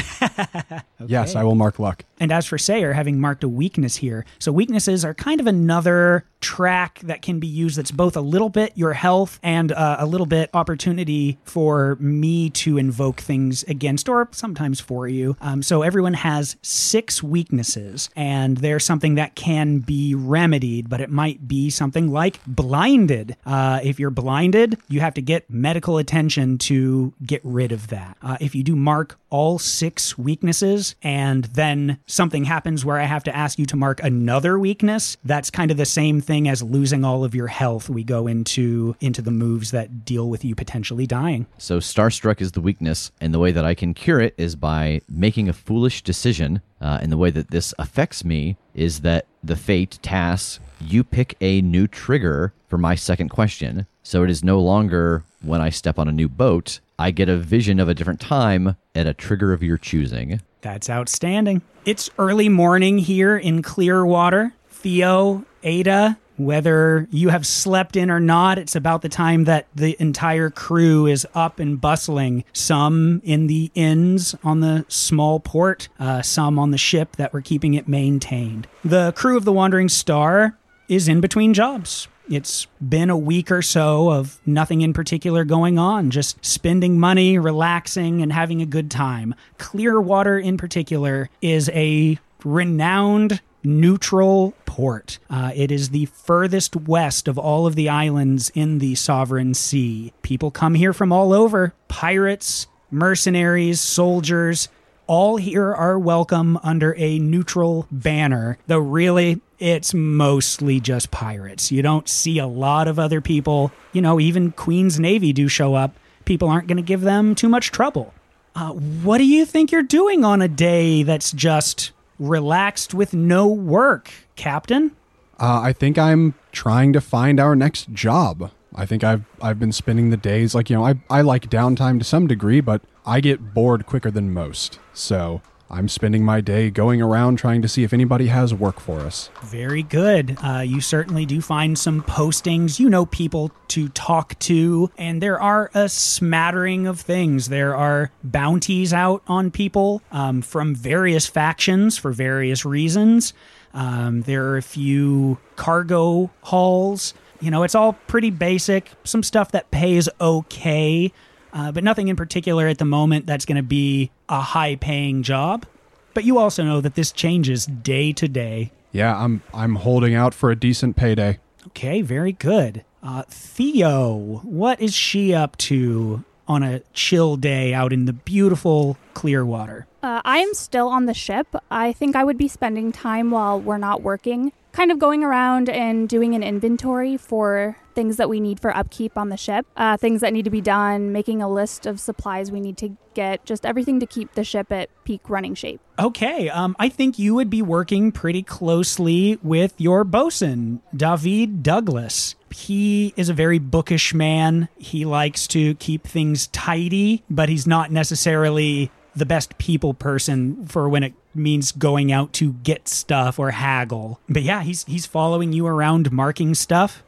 Yes, I will mark luck. And as for Sayer, having marked a weakness here, so weaknesses are kind of another track that can be used that's both a little bit your health and uh, a little bit opportunity for me to invoke things against or sometimes for you. Um, so everyone has six weaknesses, and there's something that can be remedied, but it might be something like blinded. Uh, if you're blinded, you have to get medical attention to get rid of that. Uh, if you do mark all six weaknesses and then something happens where I have to ask you to mark another weakness, that's kind of the same thing as losing all of your health. We go into into the moves that deal with you potentially dying. So starstruck is the weakness, and the way that I can cure it is by making a foolish decision. Uh, and the way that this affects me is that the fate tasks you pick a new trigger for my second question. So it is no longer when I step on a new boat, I get a vision of a different time at a trigger of your choosing. That's outstanding. It's early morning here in Clearwater. Theo, Ada, whether you have slept in or not, it's about the time that the entire crew is up and bustling. Some in the inns on the small port, uh, some on the ship that were keeping it maintained. The crew of the Wandering Star is in between jobs. It's been a week or so of nothing in particular going on, just spending money, relaxing, and having a good time. Clearwater, in particular, is a renowned neutral port. Uh, it is the furthest west of all of the islands in the Sovereign Sea. People come here from all over pirates, mercenaries, soldiers. All here are welcome under a neutral banner, though really it's mostly just pirates. You don't see a lot of other people. You know, even Queen's Navy do show up. People aren't going to give them too much trouble. Uh, what do you think you're doing on a day that's just relaxed with no work, Captain? Uh, I think I'm trying to find our next job. I think I've I've been spending the days like you know I I like downtime to some degree, but I get bored quicker than most. So I'm spending my day going around trying to see if anybody has work for us. Very good. Uh, you certainly do find some postings. You know people to talk to, and there are a smattering of things. There are bounties out on people um, from various factions for various reasons. Um, there are a few cargo hauls. You know, it's all pretty basic. Some stuff that pays okay uh, but nothing in particular at the moment that's going to be a high paying job. But you also know that this changes day to day. Yeah, I'm I'm holding out for a decent payday. Okay, very good. Uh, Theo, what is she up to on a chill day out in the beautiful Clearwater? Uh, I am still on the ship. I think I would be spending time while we're not working, kind of going around and doing an inventory for things that we need for upkeep on the ship, uh, things that need to be done, making a list of supplies we need to get, just everything to keep the ship at peak running shape. Okay, um, I think you would be working pretty closely with your bosun, David Douglas. He is a very bookish man. He likes to keep things tidy, but he's not necessarily the best people person for when it means going out to get stuff or haggle. But yeah, he's he's following you around marking stuff.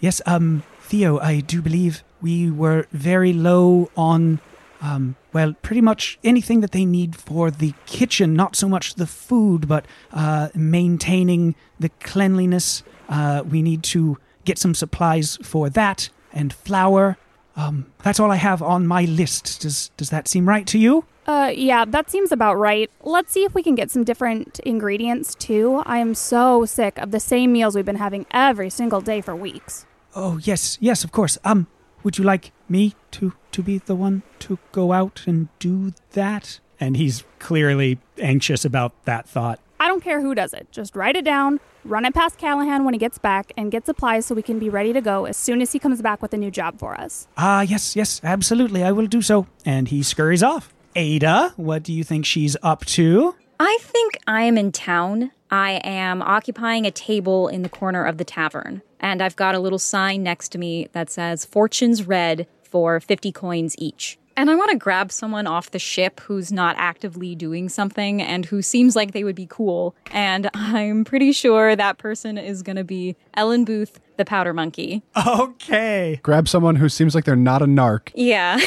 Yes, um Theo, I do believe we were very low on um well, pretty much anything that they need for the kitchen, not so much the food, but uh maintaining the cleanliness. Uh we need to get some supplies for that and flour. Um, that's all I have on my list. Does does that seem right to you? Uh, yeah, that seems about right. Let's see if we can get some different ingredients too. I am so sick of the same meals we've been having every single day for weeks. Oh yes, yes, of course. Um, would you like me to to be the one to go out and do that? And he's clearly anxious about that thought. I don't care who does it. Just write it down, run it past Callahan when he gets back, and get supplies so we can be ready to go as soon as he comes back with a new job for us. Ah, yes, yes, absolutely. I will do so. And he scurries off. Ada, what do you think she's up to? I think I am in town. I am occupying a table in the corner of the tavern, and I've got a little sign next to me that says Fortunes Read for 50 coins each. And I want to grab someone off the ship who's not actively doing something and who seems like they would be cool. And I'm pretty sure that person is going to be Ellen Booth, the powder monkey. Okay. Grab someone who seems like they're not a narc. Yeah.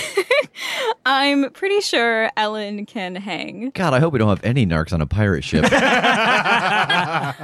I'm pretty sure Ellen can hang. God, I hope we don't have any narcs on a pirate ship. I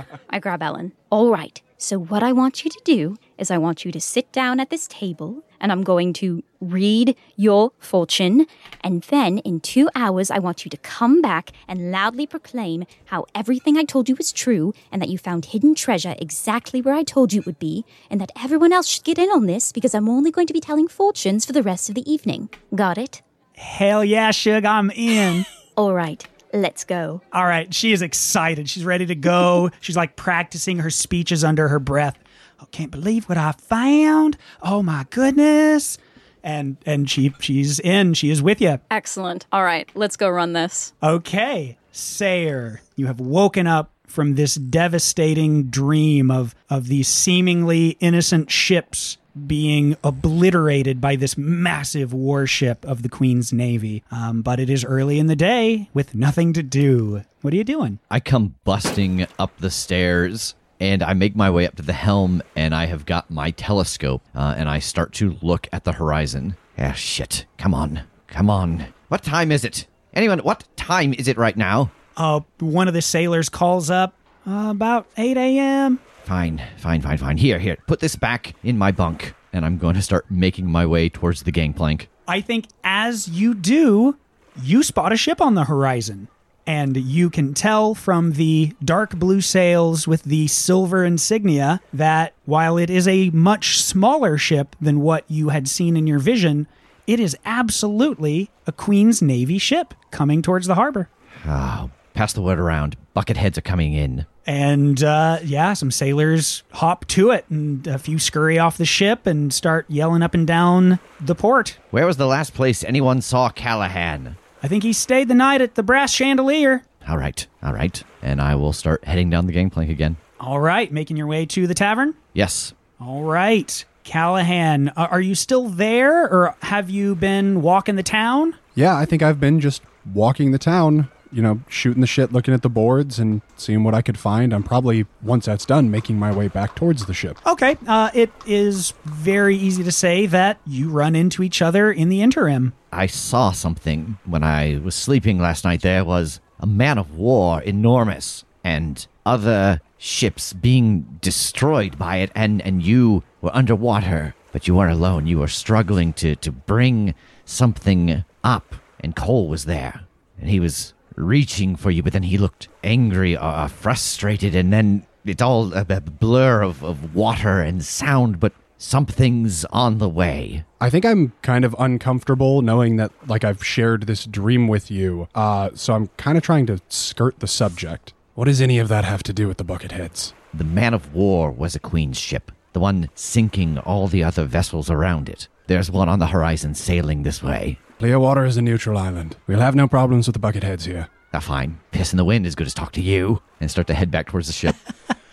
grab Ellen. All right. So, what I want you to do is, I want you to sit down at this table and I'm going to read your fortune. And then in two hours, I want you to come back and loudly proclaim how everything I told you was true and that you found hidden treasure exactly where I told you it would be, and that everyone else should get in on this because I'm only going to be telling fortunes for the rest of the evening. Got it? Hell yeah, Shug, I'm in. All right. Let's go. All right, she is excited. She's ready to go. She's like practicing her speeches under her breath. Oh, can't believe what I found. Oh my goodness. And and she she's in. She is with you. Excellent. All right, let's go run this. Okay, Sayer, you have woken up from this devastating dream of of these seemingly innocent ships being obliterated by this massive warship of the Queen's Navy. Um, but it is early in the day with nothing to do. What are you doing? I come busting up the stairs and I make my way up to the helm and I have got my telescope uh, and I start to look at the horizon. Ah, shit. Come on. Come on. What time is it? Anyone, what time is it right now? Uh, one of the sailors calls up uh, about 8 a.m. Fine, fine, fine, fine. Here, here. Put this back in my bunk. And I'm going to start making my way towards the gangplank. I think as you do, you spot a ship on the horizon. And you can tell from the dark blue sails with the silver insignia that while it is a much smaller ship than what you had seen in your vision, it is absolutely a Queen's Navy ship coming towards the harbor. Oh, pass the word around. Bucketheads are coming in. And uh, yeah, some sailors hop to it, and a few scurry off the ship and start yelling up and down the port. Where was the last place anyone saw Callahan? I think he stayed the night at the Brass Chandelier. All right, all right. And I will start heading down the gangplank again. All right, making your way to the tavern? Yes. All right. Callahan, uh, are you still there or have you been walking the town? Yeah, I think I've been just walking the town, you know, shooting the shit, looking at the boards and seeing what I could find. I'm probably, once that's done, making my way back towards the ship. Okay, uh, it is very easy to say that you run into each other in the interim. I saw something when I was sleeping last night. There was a man of war, enormous, and other ships being destroyed by it, and, and you were underwater, but you weren't alone. You were struggling to, to bring something up, and Cole was there, and he was reaching for you, but then he looked angry or uh, frustrated, and then it's all a, a blur of, of water and sound, but something's on the way. I think I'm kind of uncomfortable knowing that, like, I've shared this dream with you. Uh, so I'm kind of trying to skirt the subject. What does any of that have to do with the Bucketheads? The man of war was a queen's ship, the one sinking all the other vessels around it. There's one on the horizon sailing this way. Clearwater is a neutral island. We'll have no problems with the Bucketheads here. Ah, fine. Piss in the wind as good as talk to you. And start to head back towards the ship.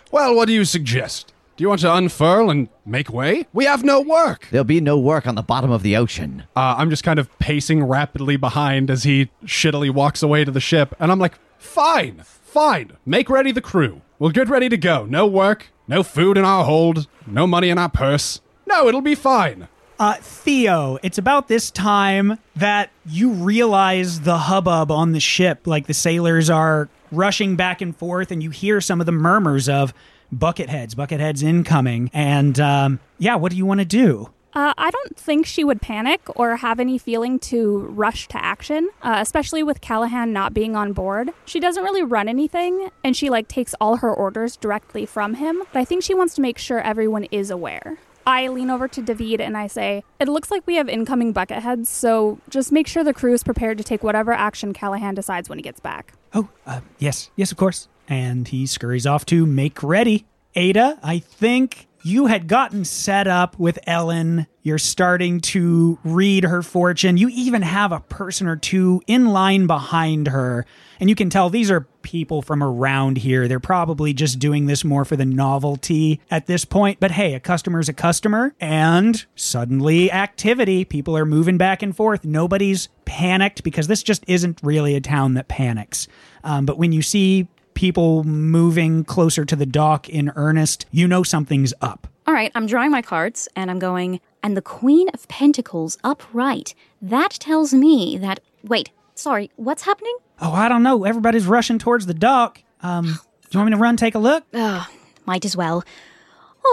Well, what do you suggest? Do you want to unfurl and make way? We have no work. There'll be no work on the bottom of the ocean. Uh, I'm just kind of pacing rapidly behind as he shittily walks away to the ship, and I'm like, fine, fine, make ready the crew. We'll get ready to go. No work, no food in our hold, no money in our purse. No, it'll be fine. Uh, Theo, it's about this time that you realize the hubbub on the ship. Like the sailors are rushing back and forth, and you hear some of the murmurs of Bucketheads, Bucketheads incoming. And um, yeah, what do you want to do? Uh, I don't think she would panic or have any feeling to rush to action, uh, especially with Callahan not being on board. She doesn't really run anything, and she like takes all her orders directly from him. But I think she wants to make sure everyone is aware. I lean over to David and I say, It looks like we have incoming bucketheads, so just make sure the crew is prepared to take whatever action Callahan decides when he gets back. Oh, uh, yes, yes, of course. And he scurries off to make ready. Ada, I think you had gotten set up with Ellen. You're starting to read her fortune. You even have a person or two in line behind her. And you can tell these are people from around here. They're probably just doing this more for the novelty at this point. But hey, a customer's a customer. And suddenly, activity. People are moving back and forth. Nobody's panicked because this just isn't really a town that panics. Um, but when you see people moving closer to the dock in earnest, you know something's up. All right, I'm drawing my cards and I'm going, and the Queen of Pentacles upright. That tells me that. Wait, sorry, what's happening? Oh, I don't know. Everybody's rushing towards the dock. Um, do you want me to run take a look? Might as well.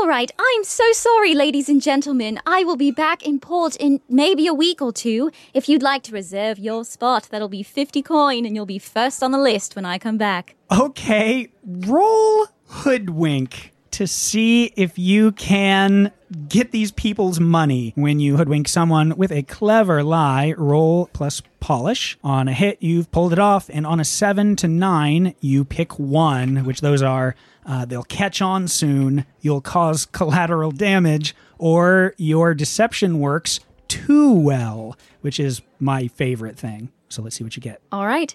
All right, I'm so sorry, ladies and gentlemen. I will be back in port in maybe a week or two. If you'd like to reserve your spot, that'll be 50 coin and you'll be first on the list when I come back. Okay, roll hoodwink to see if you can get these people's money when you hoodwink someone with a clever lie. Roll plus polish. On a hit, you've pulled it off, and on a seven to nine, you pick one, which those are uh, they'll catch on soon, you'll cause collateral damage, or your deception works too well, which is my favorite thing. So let's see what you get. All right.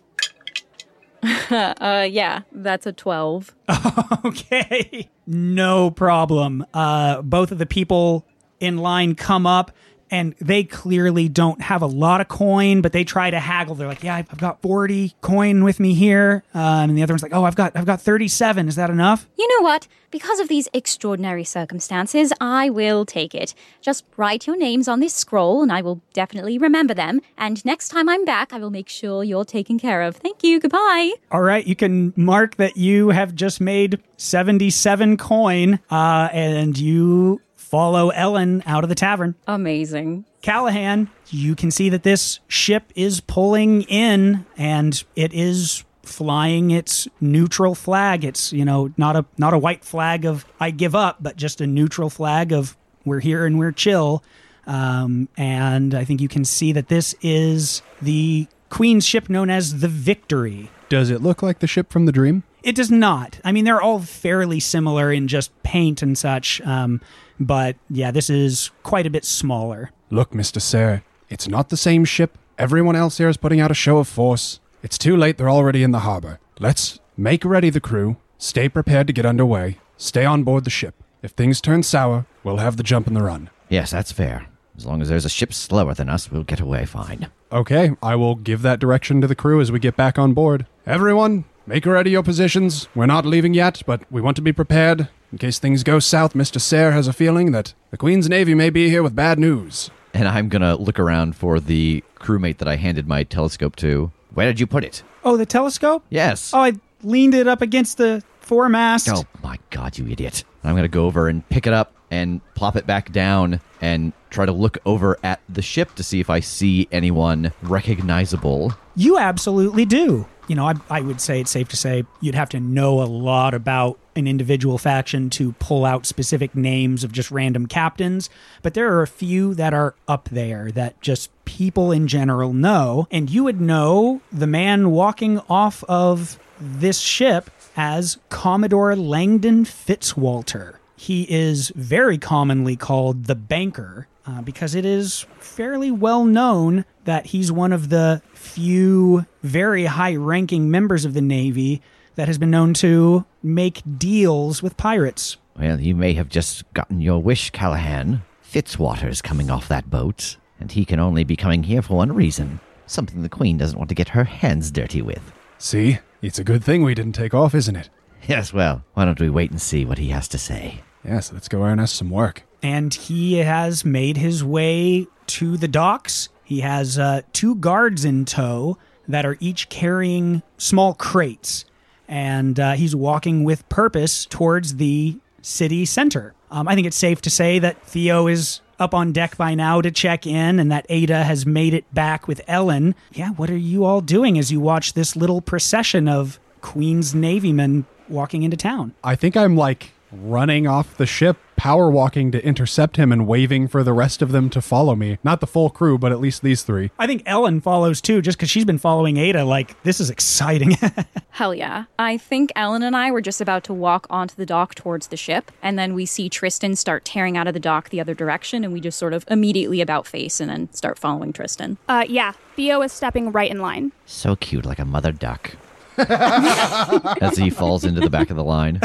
uh, yeah, that's a 12. okay. No problem. Uh, both of the people in line come up and they clearly don't have a lot of coin, but they try to haggle. They're like, "Yeah, I've got forty coin with me here," um, and the other one's like, "Oh, I've got I've got thirty-seven. Is that enough?" You know what? Because of these extraordinary circumstances, I will take it. Just write your names on this scroll, and I will definitely remember them. And next time I'm back, I will make sure you're taken care of. Thank you. Goodbye. All right, you can mark that you have just made seventy-seven coin, uh, and you follow Ellen out of the tavern. Amazing. Callahan, you can see that this ship is pulling in and it is flying its neutral flag. It's, you know, not a not a white flag of I give up, but just a neutral flag of we're here and we're chill. Um, and I think you can see that this is the Queen's ship known as the Victory. Does it look like the ship from the dream? It does not. I mean, they're all fairly similar in just paint and such. Um, but yeah, this is quite a bit smaller. Look, Mr. Sir, it's not the same ship. Everyone else here is putting out a show of force. It's too late, they're already in the harbor. Let's make ready the crew, stay prepared to get underway, stay on board the ship. If things turn sour, we'll have the jump and the run. Yes, that's fair. As long as there's a ship slower than us, we'll get away fine. Okay, I will give that direction to the crew as we get back on board. Everyone, make ready your positions. We're not leaving yet, but we want to be prepared. In case things go south, Mr. Sayer has a feeling that the Queen's Navy may be here with bad news. And I'm going to look around for the crewmate that I handed my telescope to. Where did you put it? Oh, the telescope? Yes. Oh, I leaned it up against the foremast. Oh, my God, you idiot. I'm going to go over and pick it up and plop it back down and try to look over at the ship to see if I see anyone recognizable. You absolutely do. You know, I, I would say it's safe to say you'd have to know a lot about an individual faction to pull out specific names of just random captains, but there are a few that are up there that just people in general know. And you would know the man walking off of this ship as Commodore Langdon Fitzwalter. He is very commonly called the banker uh, because it is fairly well known that he's one of the few very high ranking members of the Navy that has been known to make deals with pirates. Well, you may have just gotten your wish, Callahan. Fitzwater's coming off that boat, and he can only be coming here for one reason something the Queen doesn't want to get her hands dirty with. See? It's a good thing we didn't take off, isn't it? Yes, well, why don't we wait and see what he has to say? Yes, let's go earn us some work. And he has made his way to the docks. He has uh, two guards in tow that are each carrying small crates. And uh, he's walking with purpose towards the city center. Um, I think it's safe to say that Theo is up on deck by now to check in and that Ada has made it back with Ellen. Yeah, what are you all doing as you watch this little procession of Queen's Navymen walking into town? I think I'm like running off the ship, power walking to intercept him and waving for the rest of them to follow me. Not the full crew, but at least these three. I think Ellen follows too, just because she's been following Ada. Like, this is exciting. Hell yeah. I think Ellen and I were just about to walk onto the dock towards the ship, and then we see Tristan start tearing out of the dock the other direction, and we just sort of immediately about face and then start following Tristan. Uh, yeah, Theo is stepping right in line. So cute, like a mother duck. As he falls into the back of the line.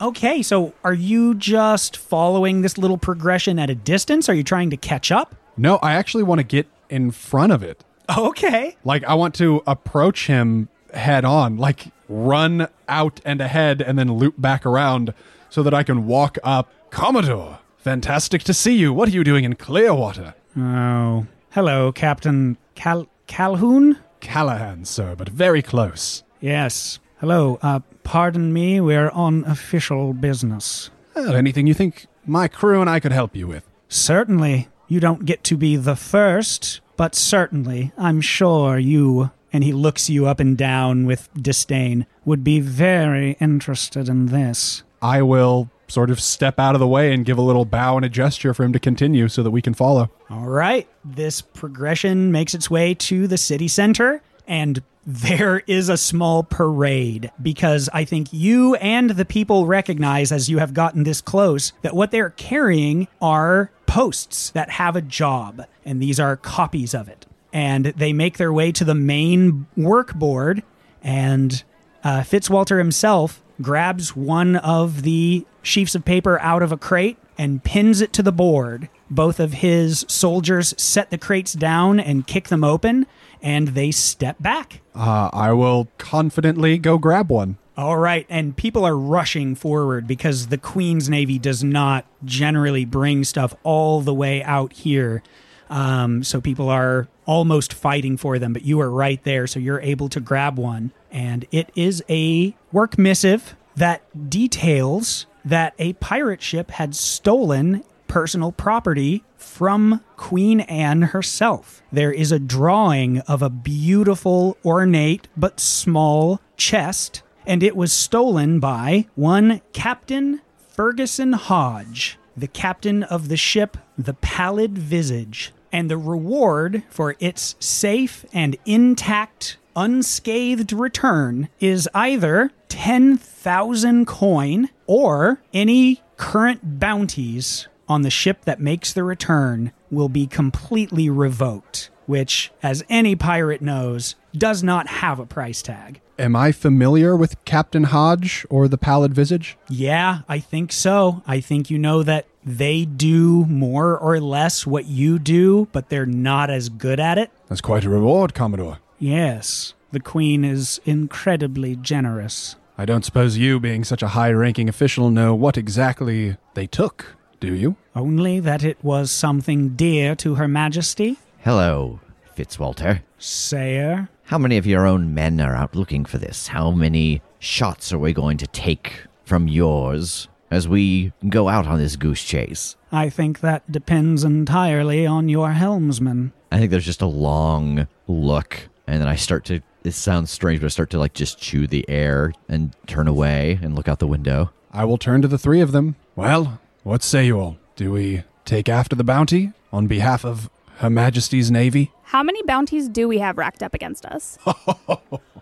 okay, so are you just following this little progression at a distance? Are you trying to catch up? No, I actually want to get in front of it. Okay. Like, I want to approach him head on, like, run out and ahead and then loop back around so that I can walk up. Commodore, fantastic to see you. What are you doing in Clearwater? Oh, hello, Captain Cal- Calhoun? Callahan, sir, but very close. Yes. Hello. Uh, pardon me, we're on official business. Well, anything you think my crew and I could help you with? Certainly. You don't get to be the first, but certainly, I'm sure you, and he looks you up and down with disdain, would be very interested in this. I will sort of step out of the way and give a little bow and a gesture for him to continue so that we can follow. All right. This progression makes its way to the city center, and there is a small parade because I think you and the people recognize as you have gotten this close that what they're carrying are posts that have a job, and these are copies of it. And they make their way to the main work board, and uh, Fitzwalter himself grabs one of the sheafs of paper out of a crate and pins it to the board. Both of his soldiers set the crates down and kick them open, and they step back. Uh, I will confidently go grab one. All right, and people are rushing forward because the Queen's Navy does not generally bring stuff all the way out here. Um, so people are almost fighting for them, but you are right there, so you're able to grab one. And it is a work missive that details that a pirate ship had stolen personal property from Queen Anne herself. There is a drawing of a beautiful, ornate, but small chest, and it was stolen by one Captain Ferguson Hodge, the captain of the ship the Pallid Visage. And the reward for its safe and intact, unscathed return is either 10,000 coin or any current bounties on the ship that makes the return will be completely revoked, which, as any pirate knows, does not have a price tag. Am I familiar with Captain Hodge or the Pallid Visage? Yeah, I think so. I think you know that they do more or less what you do, but they're not as good at it. That's quite a reward, Commodore. Yes, the Queen is incredibly generous. I don't suppose you, being such a high ranking official, know what exactly they took, do you? Only that it was something dear to Her Majesty. Hello, Fitzwalter. Sayer. How many of your own men are out looking for this? How many shots are we going to take from yours as we go out on this goose chase? I think that depends entirely on your helmsman. I think there's just a long look, and then I start to. It sounds strange, but I start to like just chew the air and turn away and look out the window. I will turn to the three of them. Well, what say you all? Do we take after the bounty on behalf of Her Majesty's Navy? How many bounties do we have racked up against us?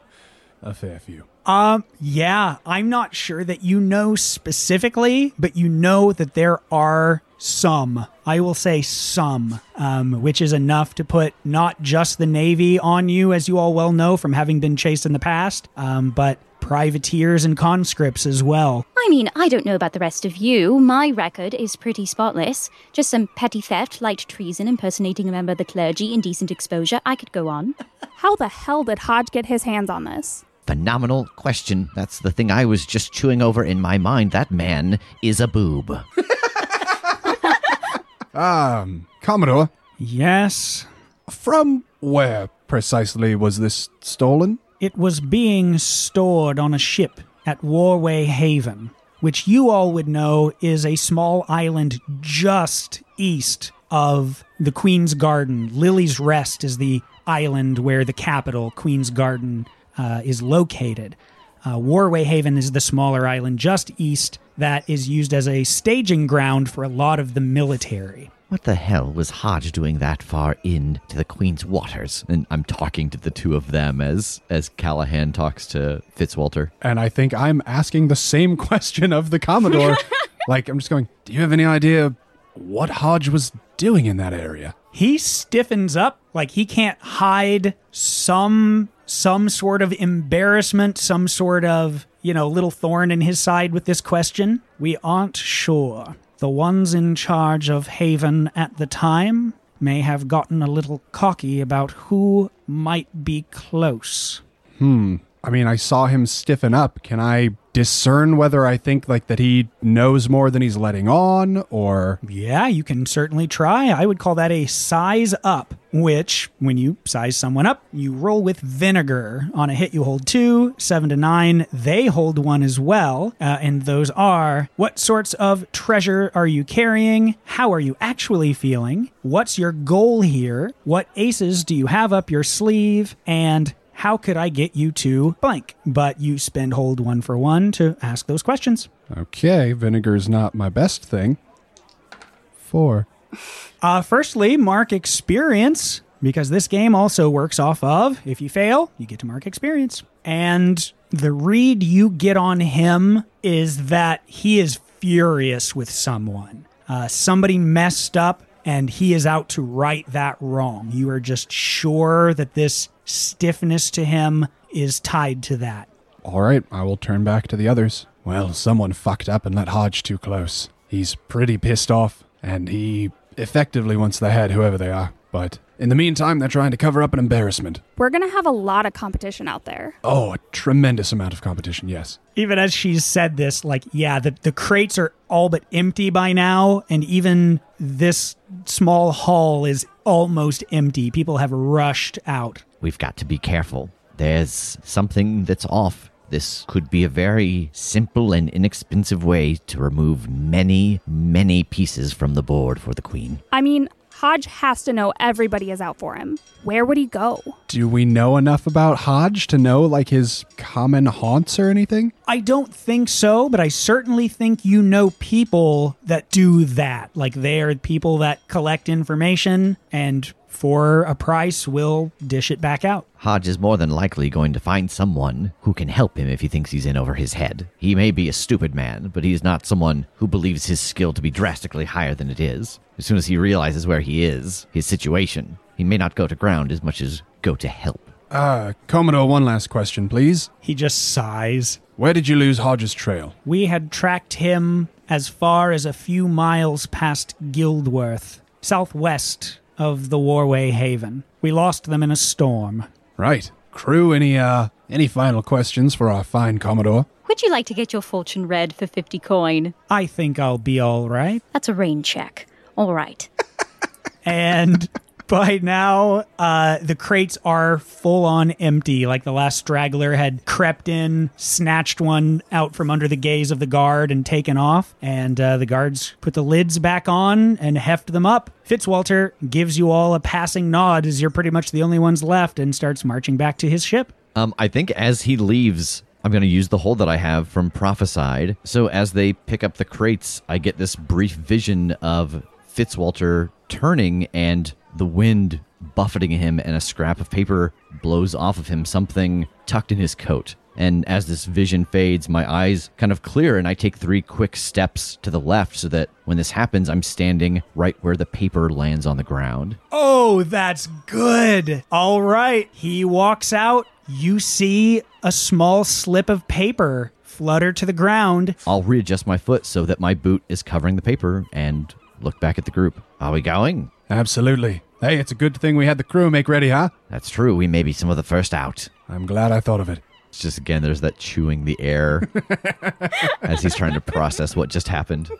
A fair few. Um, yeah, I'm not sure that you know specifically, but you know that there are some. I will say some, um, which is enough to put not just the Navy on you, as you all well know from having been chased in the past, um, but privateers and conscripts as well. I mean, I don't know about the rest of you. My record is pretty spotless. Just some petty theft, light treason, impersonating a member of the clergy, indecent exposure. I could go on. How the hell did Hodge get his hands on this? Phenomenal question. That's the thing I was just chewing over in my mind. That man is a boob. Um, Commodore, Yes, from where precisely was this stolen? it was being stored on a ship at Warway Haven, which you all would know is a small island just east of the Queen's Garden. Lily's Rest is the island where the capital, Queen's Garden, uh, is located. Uh, Warway Haven is the smaller island just east that is used as a staging ground for a lot of the military. What the hell was Hodge doing that far in to the Queen's waters? And I'm talking to the two of them as as Callahan talks to Fitzwalter. And I think I'm asking the same question of the Commodore. like, I'm just going, do you have any idea what Hodge was doing in that area? He stiffens up like he can't hide some some sort of embarrassment, some sort of, you know, little thorn in his side with this question. We aren't sure. The ones in charge of Haven at the time may have gotten a little cocky about who might be close. Hmm. I mean, I saw him stiffen up. Can I discern whether I think like that he knows more than he's letting on or Yeah, you can certainly try. I would call that a size up, which when you size someone up, you roll with vinegar. On a hit, you hold two, seven to nine. They hold one as well. Uh, and those are what sorts of treasure are you carrying? How are you actually feeling? What's your goal here? What aces do you have up your sleeve? And how could I get you to blank? But you spend hold one for one to ask those questions. Okay, vinegar is not my best thing. Four. Uh, firstly, mark experience, because this game also works off of if you fail, you get to mark experience. And the read you get on him is that he is furious with someone. Uh, somebody messed up and he is out to right that wrong. You are just sure that this stiffness to him is tied to that. All right, I will turn back to the others. Well, someone fucked up and let Hodge too close. He's pretty pissed off, and he effectively wants the head, whoever they are. But in the meantime, they're trying to cover up an embarrassment. We're going to have a lot of competition out there. Oh, a tremendous amount of competition, yes. Even as she's said this, like, yeah, the, the crates are all but empty by now, and even this small hall is almost empty. People have rushed out. We've got to be careful. There's something that's off. This could be a very simple and inexpensive way to remove many, many pieces from the board for the Queen. I mean, Hodge has to know everybody is out for him. Where would he go? Do we know enough about Hodge to know like his common haunts or anything? I don't think so, but I certainly think you know people that do that. Like they are people that collect information and for a price we'll dish it back out. Hodge is more than likely going to find someone who can help him if he thinks he's in over his head. He may be a stupid man, but he's not someone who believes his skill to be drastically higher than it is. As soon as he realizes where he is, his situation, he may not go to ground as much as go to help. Uh, Commodore, one last question, please. He just sighs. Where did you lose Hodge's trail? We had tracked him as far as a few miles past Guildworth, southwest of the Warway Haven. We lost them in a storm. Right. Crew, any uh any final questions for our fine Commodore? Would you like to get your fortune read for 50 coin? I think I'll be all right. That's a rain check. All right. And by now, uh, the crates are full on empty. Like the last straggler had crept in, snatched one out from under the gaze of the guard, and taken off. And uh, the guards put the lids back on and heft them up. Fitzwalter gives you all a passing nod as you're pretty much the only ones left and starts marching back to his ship. Um, I think as he leaves, I'm going to use the hold that I have from Prophesied. So as they pick up the crates, I get this brief vision of Fitzwalter turning and the wind buffeting him, and a scrap of paper blows off of him, something tucked in his coat. And as this vision fades, my eyes kind of clear, and I take three quick steps to the left so that when this happens, I'm standing right where the paper lands on the ground. Oh, that's good. All right. He walks out. You see a small slip of paper flutter to the ground. I'll readjust my foot so that my boot is covering the paper and look back at the group. Are we going? Absolutely. Hey, it's a good thing we had the crew make ready, huh? That's true. We may be some of the first out. I'm glad I thought of it. It's just again, there's that chewing the air as he's trying to process what just happened.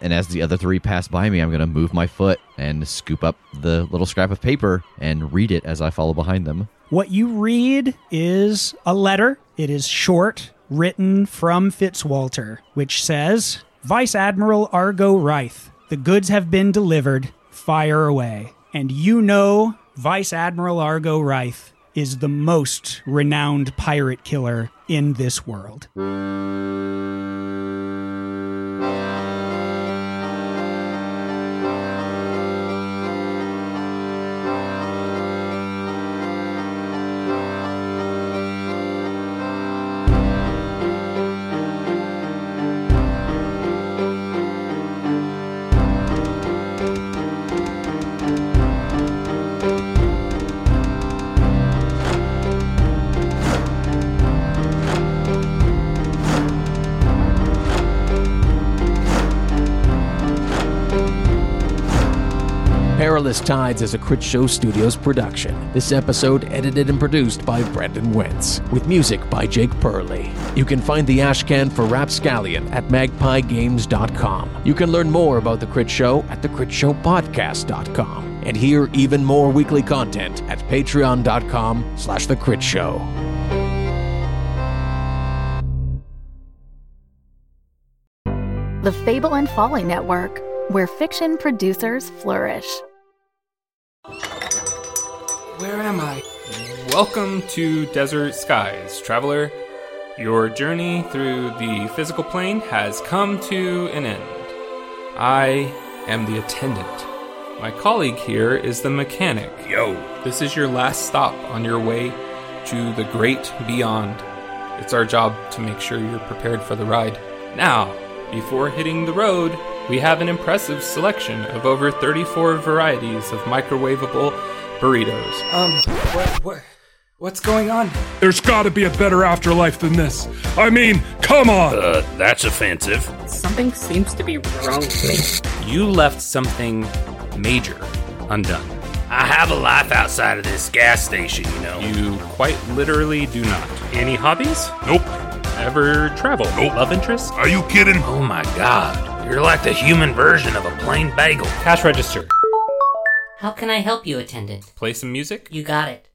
And as the other three pass by me, I'm going to move my foot and scoop up the little scrap of paper and read it as I follow behind them. What you read is a letter. It is short, written from Fitzwalter, which says Vice Admiral Argo Reith, the goods have been delivered, fire away. And you know Vice Admiral Argo Reith is the most renowned pirate killer in this world. Perilous Tides is a Crit Show Studios production. This episode edited and produced by Brandon Wentz, with music by Jake Pierle. You can find the Ashcan for Rapscallion at magpiegames.com. You can learn more about the Crit Show at thecritshowpodcast.com and hear even more weekly content at patreon.com slash the Crit Show. The Fable and Folly Network, where fiction producers flourish. Where am I? Welcome to Desert Skies, traveler. Your journey through the physical plane has come to an end. I am the attendant. My colleague here is the mechanic. Yo. This is your last stop on your way to the great beyond. It's our job to make sure you're prepared for the ride. Now, before hitting the road, we have an impressive selection of over 34 varieties of microwavable burritos. Um, what, what, what's going on? There's gotta be a better afterlife than this. I mean, come on! Uh, that's offensive. Something seems to be wrong with me. You left something major undone. I have a life outside of this gas station, you know. You quite literally do not. Any hobbies? Nope. Ever travel? Nope. Love interest? Are you kidding? Oh my god. You're like the human version of a plain bagel. Cash register. How can I help you, attendant? Play some music? You got it.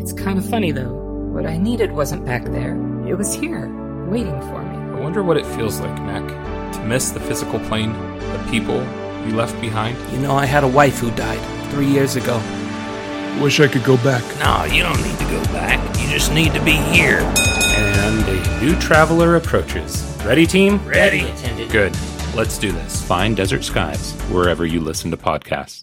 It's kind of funny, though. What I needed wasn't back there. It was here, waiting for me. I wonder what it feels like, Mac, to miss the physical plane, the people you left behind. You know, I had a wife who died three years ago. Wish I could go back. No, you don't need to go back. You just need to be here. And a new traveler approaches. Ready, team? Ready. Attendant. Good. Let's do this. Find Desert Skies wherever you listen to podcasts.